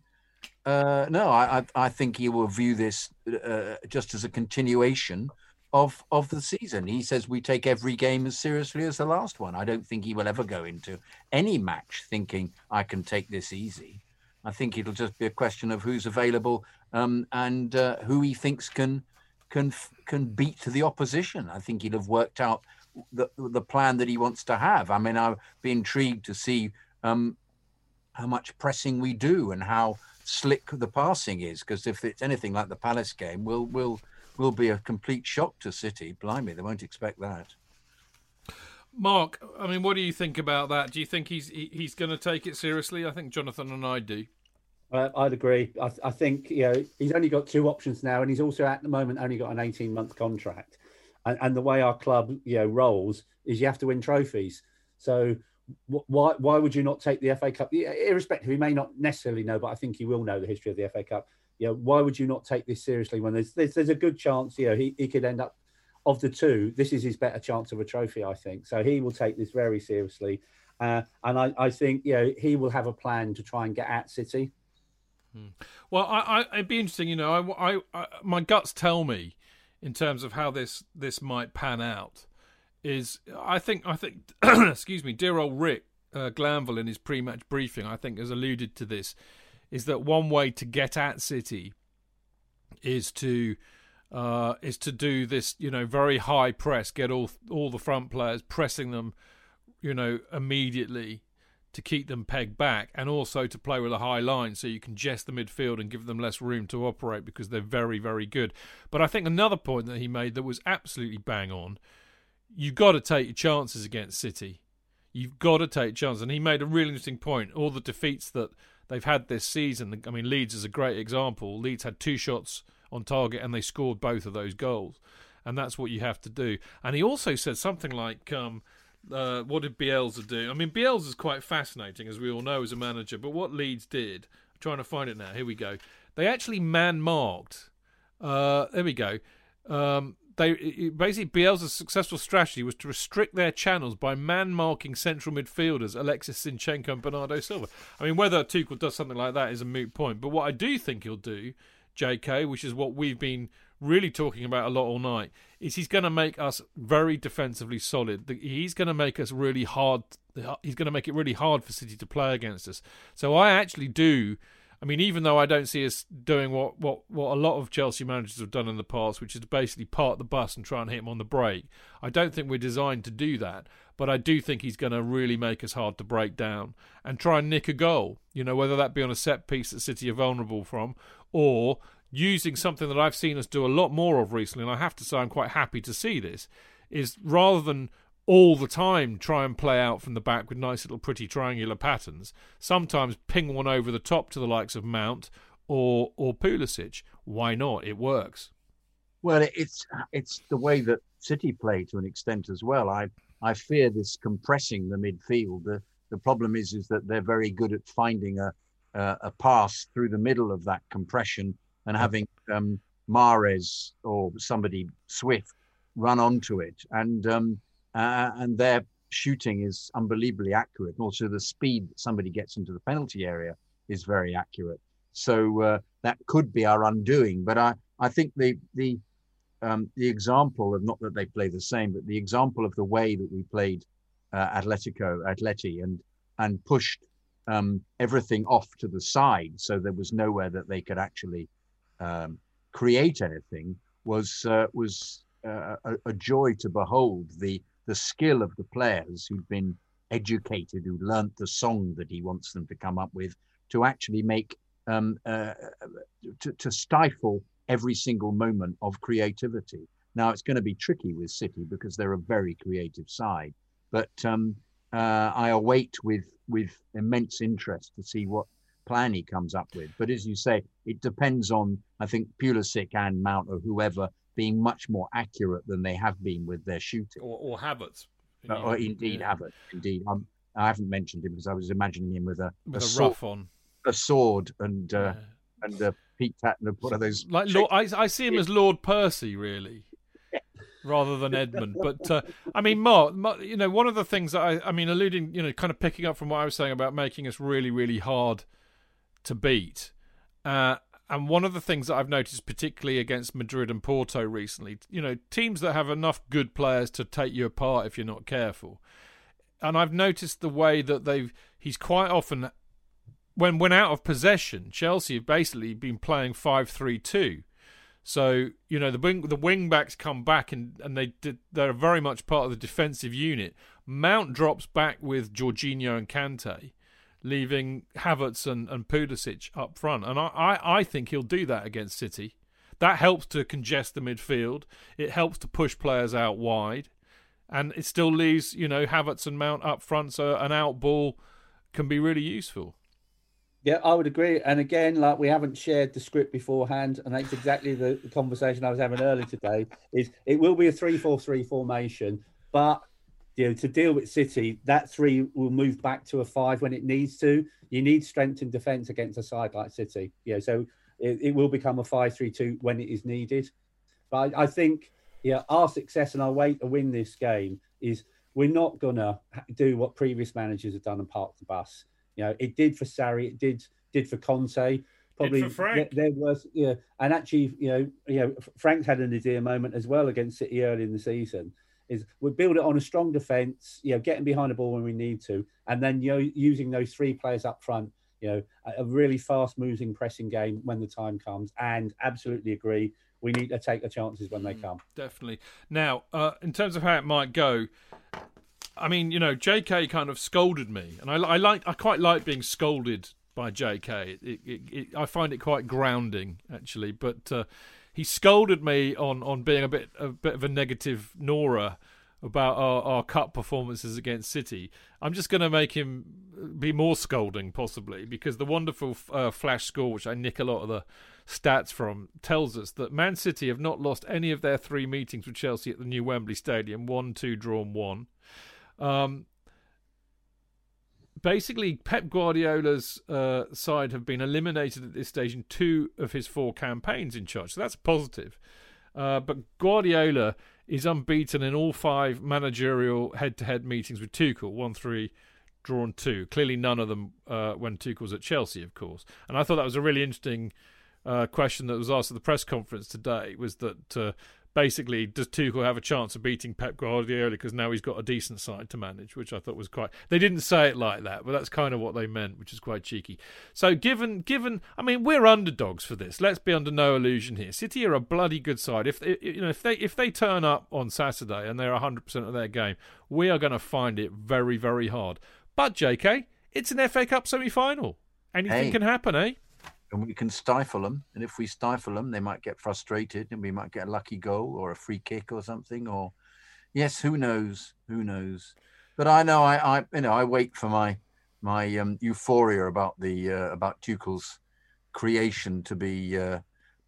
uh, no, I, I, think he will view this uh, just as a continuation of of the season. He says we take every game as seriously as the last one. I don't think he will ever go into any match thinking I can take this easy. I think it'll just be a question of who's available um, and uh, who he thinks can can can beat the opposition. I think he'll have worked out the the plan that he wants to have. I mean, I'd be intrigued to see um, how much pressing we do and how slick the passing is. Because if it's anything like the Palace game, we'll will will be a complete shock to City. Blimey, they won't expect that. Mark, I mean, what do you think about that? Do you think he's he's going to take it seriously? I think Jonathan and I do. Uh, I'd agree. I, I, think you know he's only got two options now, and he's also at the moment only got an eighteen month contract. And, and the way our club you know rolls is you have to win trophies. So why why would you not take the FA Cup? Irrespective, he may not necessarily know, but I think he will know the history of the FA Cup. You know, why would you not take this seriously when there's there's, there's a good chance you know he, he could end up of the two. This is his better chance of a trophy, I think. So he will take this very seriously, uh, and I, I think you know he will have a plan to try and get at City. Hmm. Well, I, I, it'd be interesting. You know, I, I, I, my guts tell me in terms of how this this might pan out is I think I think excuse me, dear old Rick uh, Glanvill in his pre-match briefing I think has alluded to this is that one way to get at City is to uh, is to do this you know very high press, get all all the front players pressing them, you know immediately to keep them pegged back and also to play with a high line so you can jest the midfield and give them less room to operate because they're very very good. But I think another point that he made that was absolutely bang on you've got to take your chances against City. You've got to take chances. And he made a really interesting point. All the defeats that they've had this season, I mean, Leeds is a great example. Leeds had two shots on target and they scored both of those goals. And that's what you have to do. And he also said something like, um, uh, what did Bielsa do? I mean, Bielsa is quite fascinating, as we all know, as a manager. But what Leeds did, I'm trying to find it now. Here we go. They actually man marked. Uh, there we go. Um, they basically Bielsa's successful strategy was to restrict their channels by man marking central midfielders Alexis Zinchenko and Bernardo Silva. I mean, whether Tuchel does something like that is a moot point. But what I do think he'll do, J.K., which is what we've been really talking about a lot all night, is he's going to make us very defensively solid. He's going to make us really hard. He's going to make it really hard for City to play against us. So I actually do I mean, even though I don't see us doing what, what, what a lot of Chelsea managers have done in the past, which is basically park the bus and try and hit him on the break, I don't think we're designed to do that. But I do think he's going to really make us hard to break down and try and nick a goal. You know, whether that be on a set piece that City are vulnerable from or using something that I've seen us do a lot more of recently, and I have to say I'm quite happy to see this, is rather than all the time try and play out from the back with nice little pretty triangular patterns. Sometimes ping one over the top to the likes of Mount or or Pulisic. Why not? It works. Well, it's it's the way that City play to an extent as well. I I fear this compressing the midfield. The the problem is is that they're very good at finding a a, a pass through the middle of that compression and having um, Mahrez or somebody Swift run onto it. And um, uh, and their shooting is unbelievably accurate. And also, the speed that somebody gets into the penalty area is very accurate. So uh, that could be our undoing. But I, I think the the um, the example of not that they play the same, but the example of the way that we played uh, Atletico, Atleti, and and pushed um, everything off to the side, so there was nowhere that they could actually um, create anything, was uh, was uh, a, a, joy to behold. The the skill of the players who'd been educated, who learnt the song that he wants them to come up with, to actually make um, uh, to, to stifle every single moment of creativity. Now it's going to be tricky with City because they're a very creative side, but um, uh, I await with with immense interest to see what plan he comes up with. But as you say, it depends on I think Pulisic and Mount or whoever being much more accurate than they have been with their shooting. Or, or Havertz. Uh, or indeed yeah. Havertz. Indeed, um, I haven't mentioned him because I was imagining him with a with a, a sword, rough on a sword and uh, and uh, Pete Tatton, one of those. Like Lord, I, I see him as Lord Percy, really, rather than Edmund. But uh, I mean, Mark, Mark, you know, one of the things that I, I mean, alluding, you know, kind of picking up from what I was saying about making us really, really hard to beat. Uh, and one of the things that I've noticed, particularly against Madrid and Porto recently, you know, teams that have enough good players to take you apart if you're not careful. And I've noticed the way that they've, he's quite often, when when out of possession, Chelsea have basically been playing five three two. So you know the wing the wing backs come back and and they did, they're very much part of the defensive unit. Mount drops back with Jorginho and Kante, leaving Havertz and, and Pulisic up front. And I, I, I think he'll do that against City. That helps to congest the midfield. It helps to push players out wide. And it still leaves, you know, Havertz and Mount up front, so an out ball can be really useful. Yeah, I would agree. And again, like we haven't shared the script beforehand, and that's exactly the, the conversation I was having earlier today. Is it will be a three-four-three formation, but you know, to deal with City, that three will move back to a five when it needs to. You need strength in defence against a side like City. Yeah, so it, it, will become a five-three-two when it is needed. But I, I think, yeah, our success and our way to win this game is we're not gonna do what previous managers have done and park the bus. You know, it did for Sarri, it did did for Conte. Probably there, there was, yeah, and actually, you know, you know, Frank's had an idea moment as well against City early in the season is we build it on a strong defence, you know, getting behind the ball when we need to, and then you know using those three players up front, you know, a, a really fast moving pressing game when the time comes. And absolutely agree, we need to take the chances when they mm, come. Definitely. Now, uh, in terms of how it might go. I mean, you know, J.K. kind of scolded me, and I, I like, I quite like being scolded by J.K. It, it, it, I find it quite grounding, actually. But uh, he scolded me on, on being a bit a bit of a negative Nora about our, our cup performances against City. I'm just going to make him be more scolding, possibly, because the wonderful uh, Flashscore, which I nick a lot of the stats from, tells us that Man City have not lost any of their three meetings with Chelsea at the new Wembley Stadium one, two, drawn one. Um, basically, Pep Guardiola's uh, side have been eliminated at this stage in two of his four campaigns in charge. So that's positive. Uh, but Guardiola is unbeaten in all five managerial head-to-head meetings with Tuchel, one three, drawn two. Clearly, none of them uh, when Tuchel was at Chelsea, of course. And I thought that was a really interesting uh, question that was asked at the press conference today. Was that uh, basically, does Tuchel have a chance of beating Pep Guardiola because now he's got a decent side to manage, which I thought was quite. They didn't say it like that, but that's kind of what they meant, which is quite cheeky. So, given, given, I mean, we're underdogs for this. Let's be under no illusion here. City are a bloody good side. If you know, if they if they turn up on Saturday and they're hundred percent of their game, we are going to find it very very hard. But J.K., it's an FA Cup semi-final. Anything hey. can happen, eh? And we can stifle them. And if we stifle them, they might get frustrated, and we might get a lucky goal or a free kick or something. Or yes, who knows? Who knows? But I know I, I you know I wait for my my um, euphoria about the uh, about Tuchel's creation to be uh,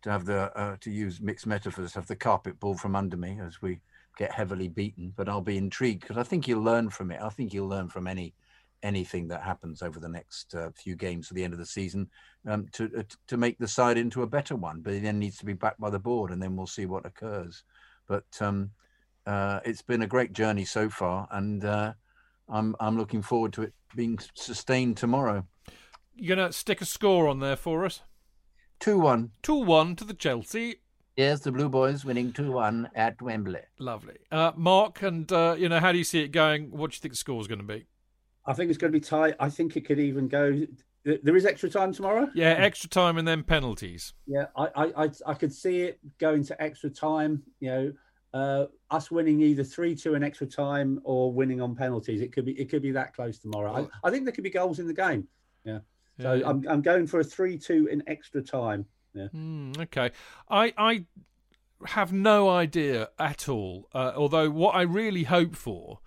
to have the uh, to use mixed metaphors, have the carpet pulled from under me as we get heavily beaten. But I'll be intrigued because I think you'll learn from it. I think you'll learn from any anything that happens over the next uh, few games to the end of the season um, to uh, to make the side into a better one. But he then needs to be backed by the board, and then we'll see what occurs. But um, uh, it's been a great journey so far, and uh, I'm I'm looking forward to it being sustained tomorrow. You're gonna stick a score on there for us. Two one. Two one to the Chelsea. Yes, the Blue Boys winning 2 1 at Wembley. Lovely. Uh, Mark, and, uh, you know, how do you see it going? What do you think the score is going to be? I think it's going to be tight. I think it could even go. There is extra time tomorrow. Yeah, extra time and then penalties. Yeah, I I I, could see it going to extra time. You know, uh, us winning either three two in extra time or winning on penalties. It could be it could be that close tomorrow. I, I think there could be goals in the game. Yeah. So yeah. I'm I'm going for a three two in extra time. Yeah. Mm, okay. I I have no idea at all. Uh, although what I really hope for,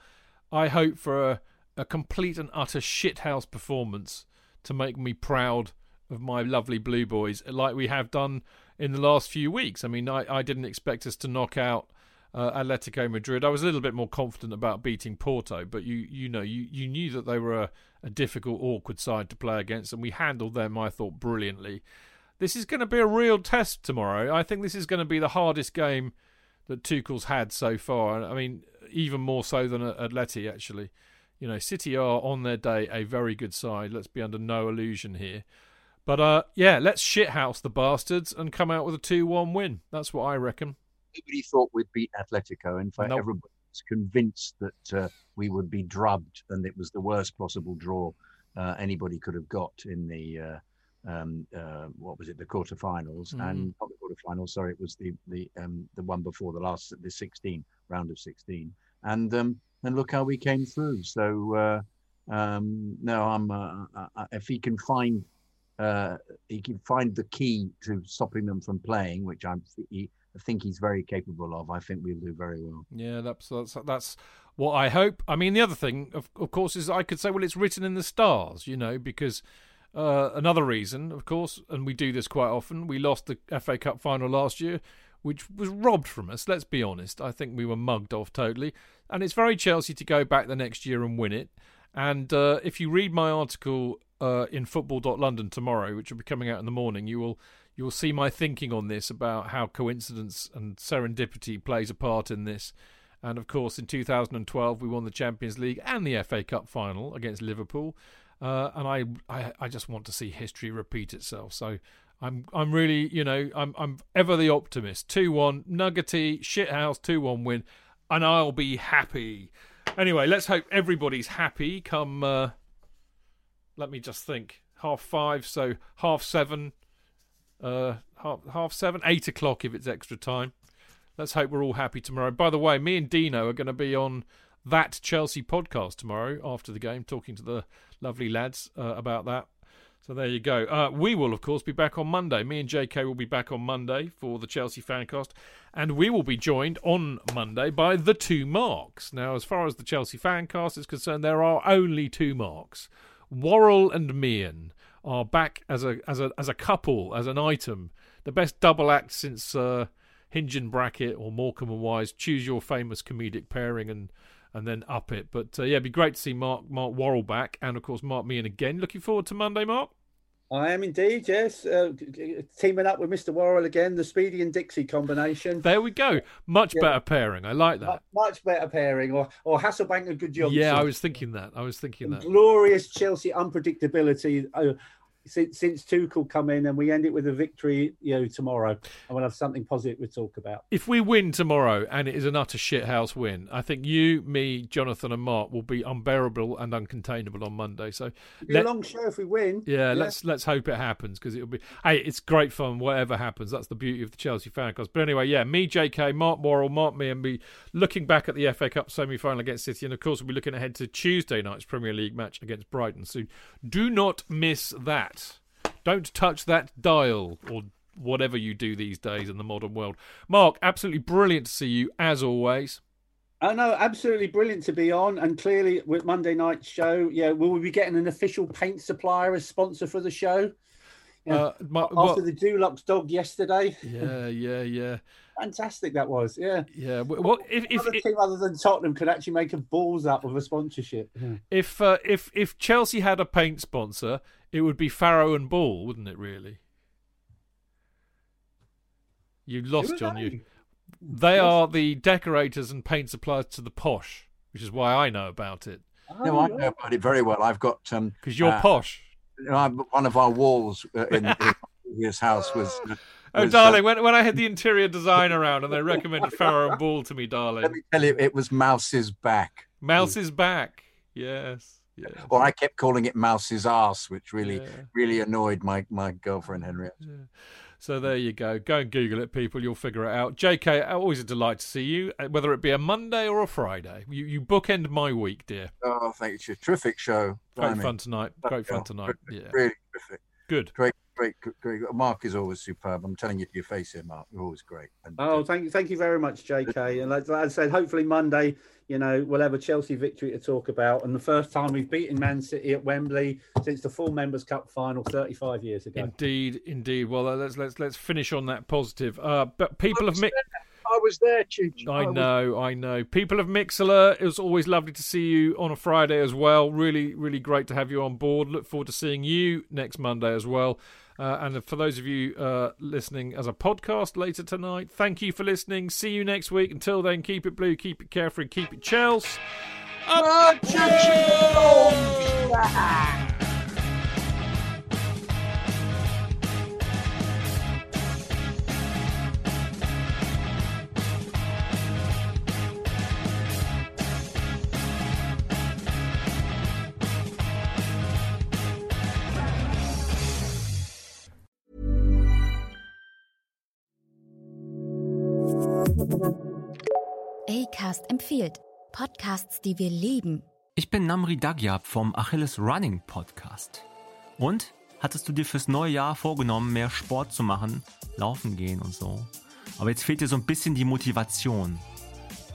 I hope for a a complete and utter shithouse performance to make me proud of my lovely Blue Boys, like we have done in the last few weeks. I mean, I, I didn't expect us to knock out uh, Atletico Madrid. I was a little bit more confident about beating Porto, but you you know you, you knew that they were a, a difficult, awkward side to play against, and we handled them, I thought, brilliantly. this is going to be a real test tomorrow. I think this is going to be the hardest game that Tuchel's had so far. I mean, even more so than Atleti, actually. You know, City are on their day a very good side. Let's be under no illusion here. But uh, yeah, let's shithouse the bastards and come out with a 2 1 win. That's what I reckon. Nobody thought we'd beat Atletico. In fact, nope. everybody was convinced that uh, we would be drubbed and it was the worst possible draw uh, anybody could have got in the. Uh, um, uh, what was it? The quarterfinals mm. and not the quarterfinals. Sorry, it was the the um, the one before the last, the 16 round of 16. And um, and look how we came through. So uh, um, no, I'm uh, uh, if he can find uh, he can find the key to stopping them from playing, which I'm he, I think he's very capable of. I think we'll do very well. Yeah, that's that's that's what I hope. I mean, the other thing, of of course, is I could say, well, it's written in the stars, you know, because. Uh, another reason, of course, and we do this quite often. We lost the FA Cup final last year which was robbed from us. Let's be honest. I think we were mugged off totally. And it's very Chelsea to go back the next year and win it. And uh, if you read my article uh, in Football.London tomorrow, which will be coming out in the morning, you will you will see my thinking on this about how coincidence and serendipity plays a part in this. And of course, in 2012, we won the Champions League and the FA Cup final against Liverpool. Uh, and I, I, I just want to see history repeat itself. So I'm I'm really you know I'm I'm ever the optimist. Two one Nuggety shithouse two one win, and I'll be happy. Anyway, let's hope everybody's happy. Come, uh, let me just think. Half five, so half seven, uh, half half seven, eight o'clock if it's extra time. Let's hope we're all happy tomorrow. By the way, me and Dino are going to be on that Chelsea podcast tomorrow after the game, talking to the lovely lads uh, about that. So there you go. Uh, we will, of course, be back on Monday. Me and JK will be back on Monday for the Chelsea Fancast, and we will be joined on Monday by the two marks. Now, as far as the Chelsea Fancast is concerned, there are only two marks. Worrell and Meehan are back as a as a as a couple, as an item. The best double act since uh, Hinge and Bracket or Morecambe and Wise. Choose your famous comedic pairing and and then up it. But uh, yeah, it'd be great to see Mark Mark Worrell back, and of course Mark Meehan again. Looking forward to Monday, Mark. I am indeed, yes. Uh, teaming up with Mr. Worrell again, the Speedie and Dixie combination. There we go. Much yeah. better pairing. I like that. Much better pairing. Or or Hasselbaink and Good job. Yeah, I was thinking that. I was thinking that. Glorious Chelsea unpredictability. Since, since Tuchel come in and we end it with a victory, you know, tomorrow, and we'll have something positive to talk about. If we win tomorrow and it is an utter shithouse win, I think you, me, Jonathan, and Mark will be unbearable and uncontainable on Monday. So let, a long show if we win. Yeah, yeah. let's let's hope it happens because it'll be. Hey, it's great fun. Whatever happens, that's the beauty of the Chelsea fan fancast. But anyway, yeah, me, J.K., Mark Worrell, Mark me, and me looking back at the FA Cup semi-final against City, and of course we'll be looking ahead to Tuesday night's Premier League match against Brighton. So do not miss that. Don't touch that dial or whatever you do these days in the modern world. Mark, absolutely brilliant to see you as always. Oh no, absolutely brilliant to be on. And clearly, with Monday night show, yeah, will we be getting an official paint supplier as sponsor for the show? Yeah. Uh, my, After well, the Dulux dog yesterday. Yeah, yeah, yeah. Fantastic that was. Yeah. Yeah. Well, if, if, if team other than Tottenham could actually make a balls up of a sponsorship. Yeah. If uh, if if Chelsea had a paint sponsor, it would be Farrow and Ball, wouldn't it? Really. You lost, John. You. They are the decorators and paint suppliers to the posh, which is why I know about it. No, I know about it very well. I've got um because you're uh, posh. You know, one of our walls uh, in, in his house was. Oh, darling, uh, when, when I had the interior design around and they recommended Farrow and Ball to me, darling. Let me tell you, it was Mouse's back. Mouse's back, yes. yes. Or I kept calling it Mouse's ass, which really, yeah. really annoyed my, my girlfriend Henriette. Yeah. So there you go. Go and Google it, people. You'll figure it out. JK, always a delight to see you, uh, whether it be a Monday or a Friday. You, you bookend my week, dear. Oh, thank you. Terrific show. Great fun tonight. Great fun tonight. Yeah. Really terrific. Good. Great great, great. Mark is always superb. I'm telling you to your face here, Mark. You're always great. And, oh, thank you, thank you very much, JK. And like, like I said, hopefully Monday, you know, we'll have a Chelsea victory to talk about, and the first time we've beaten Man City at Wembley since the full Members Cup final 35 years ago. Indeed, indeed. Well, let's let's let's finish on that positive. Uh, but people have. Mi- I was there, Chidge. I, I know, I know. People of Mixlr, it was always lovely to see you on a Friday as well. Really, really great to have you on board. Look forward to seeing you next Monday as well. Uh, and for those of you uh, listening as a podcast later tonight, thank you for listening. See you next week. Until then, keep it blue, keep it carefree, keep it Chelsea. Up Acast empfiehlt Podcasts, die wir lieben. Ich bin Namri Dagyab vom Achilles Running Podcast. Und hattest du dir fürs neue Jahr vorgenommen, mehr Sport zu machen, laufen gehen und so? Aber jetzt fehlt dir so ein bisschen die Motivation.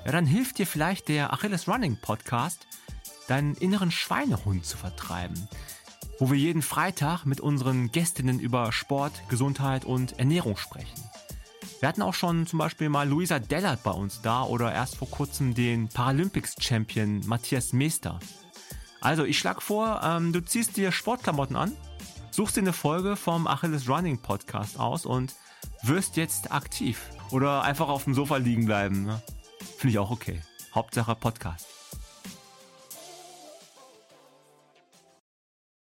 Ja, dann hilft dir vielleicht der Achilles Running Podcast, deinen inneren Schweinehund zu vertreiben, wo wir jeden Freitag mit unseren Gästinnen über Sport, Gesundheit und Ernährung sprechen. Wir hatten auch schon zum Beispiel mal Luisa Dellert bei uns da oder erst vor kurzem den Paralympics-Champion Matthias Meester. Also ich schlage vor, ähm, du ziehst dir Sportklamotten an, suchst dir eine Folge vom Achilles Running Podcast aus und wirst jetzt aktiv. Oder einfach auf dem Sofa liegen bleiben. Ne? Finde ich auch okay. Hauptsache Podcast.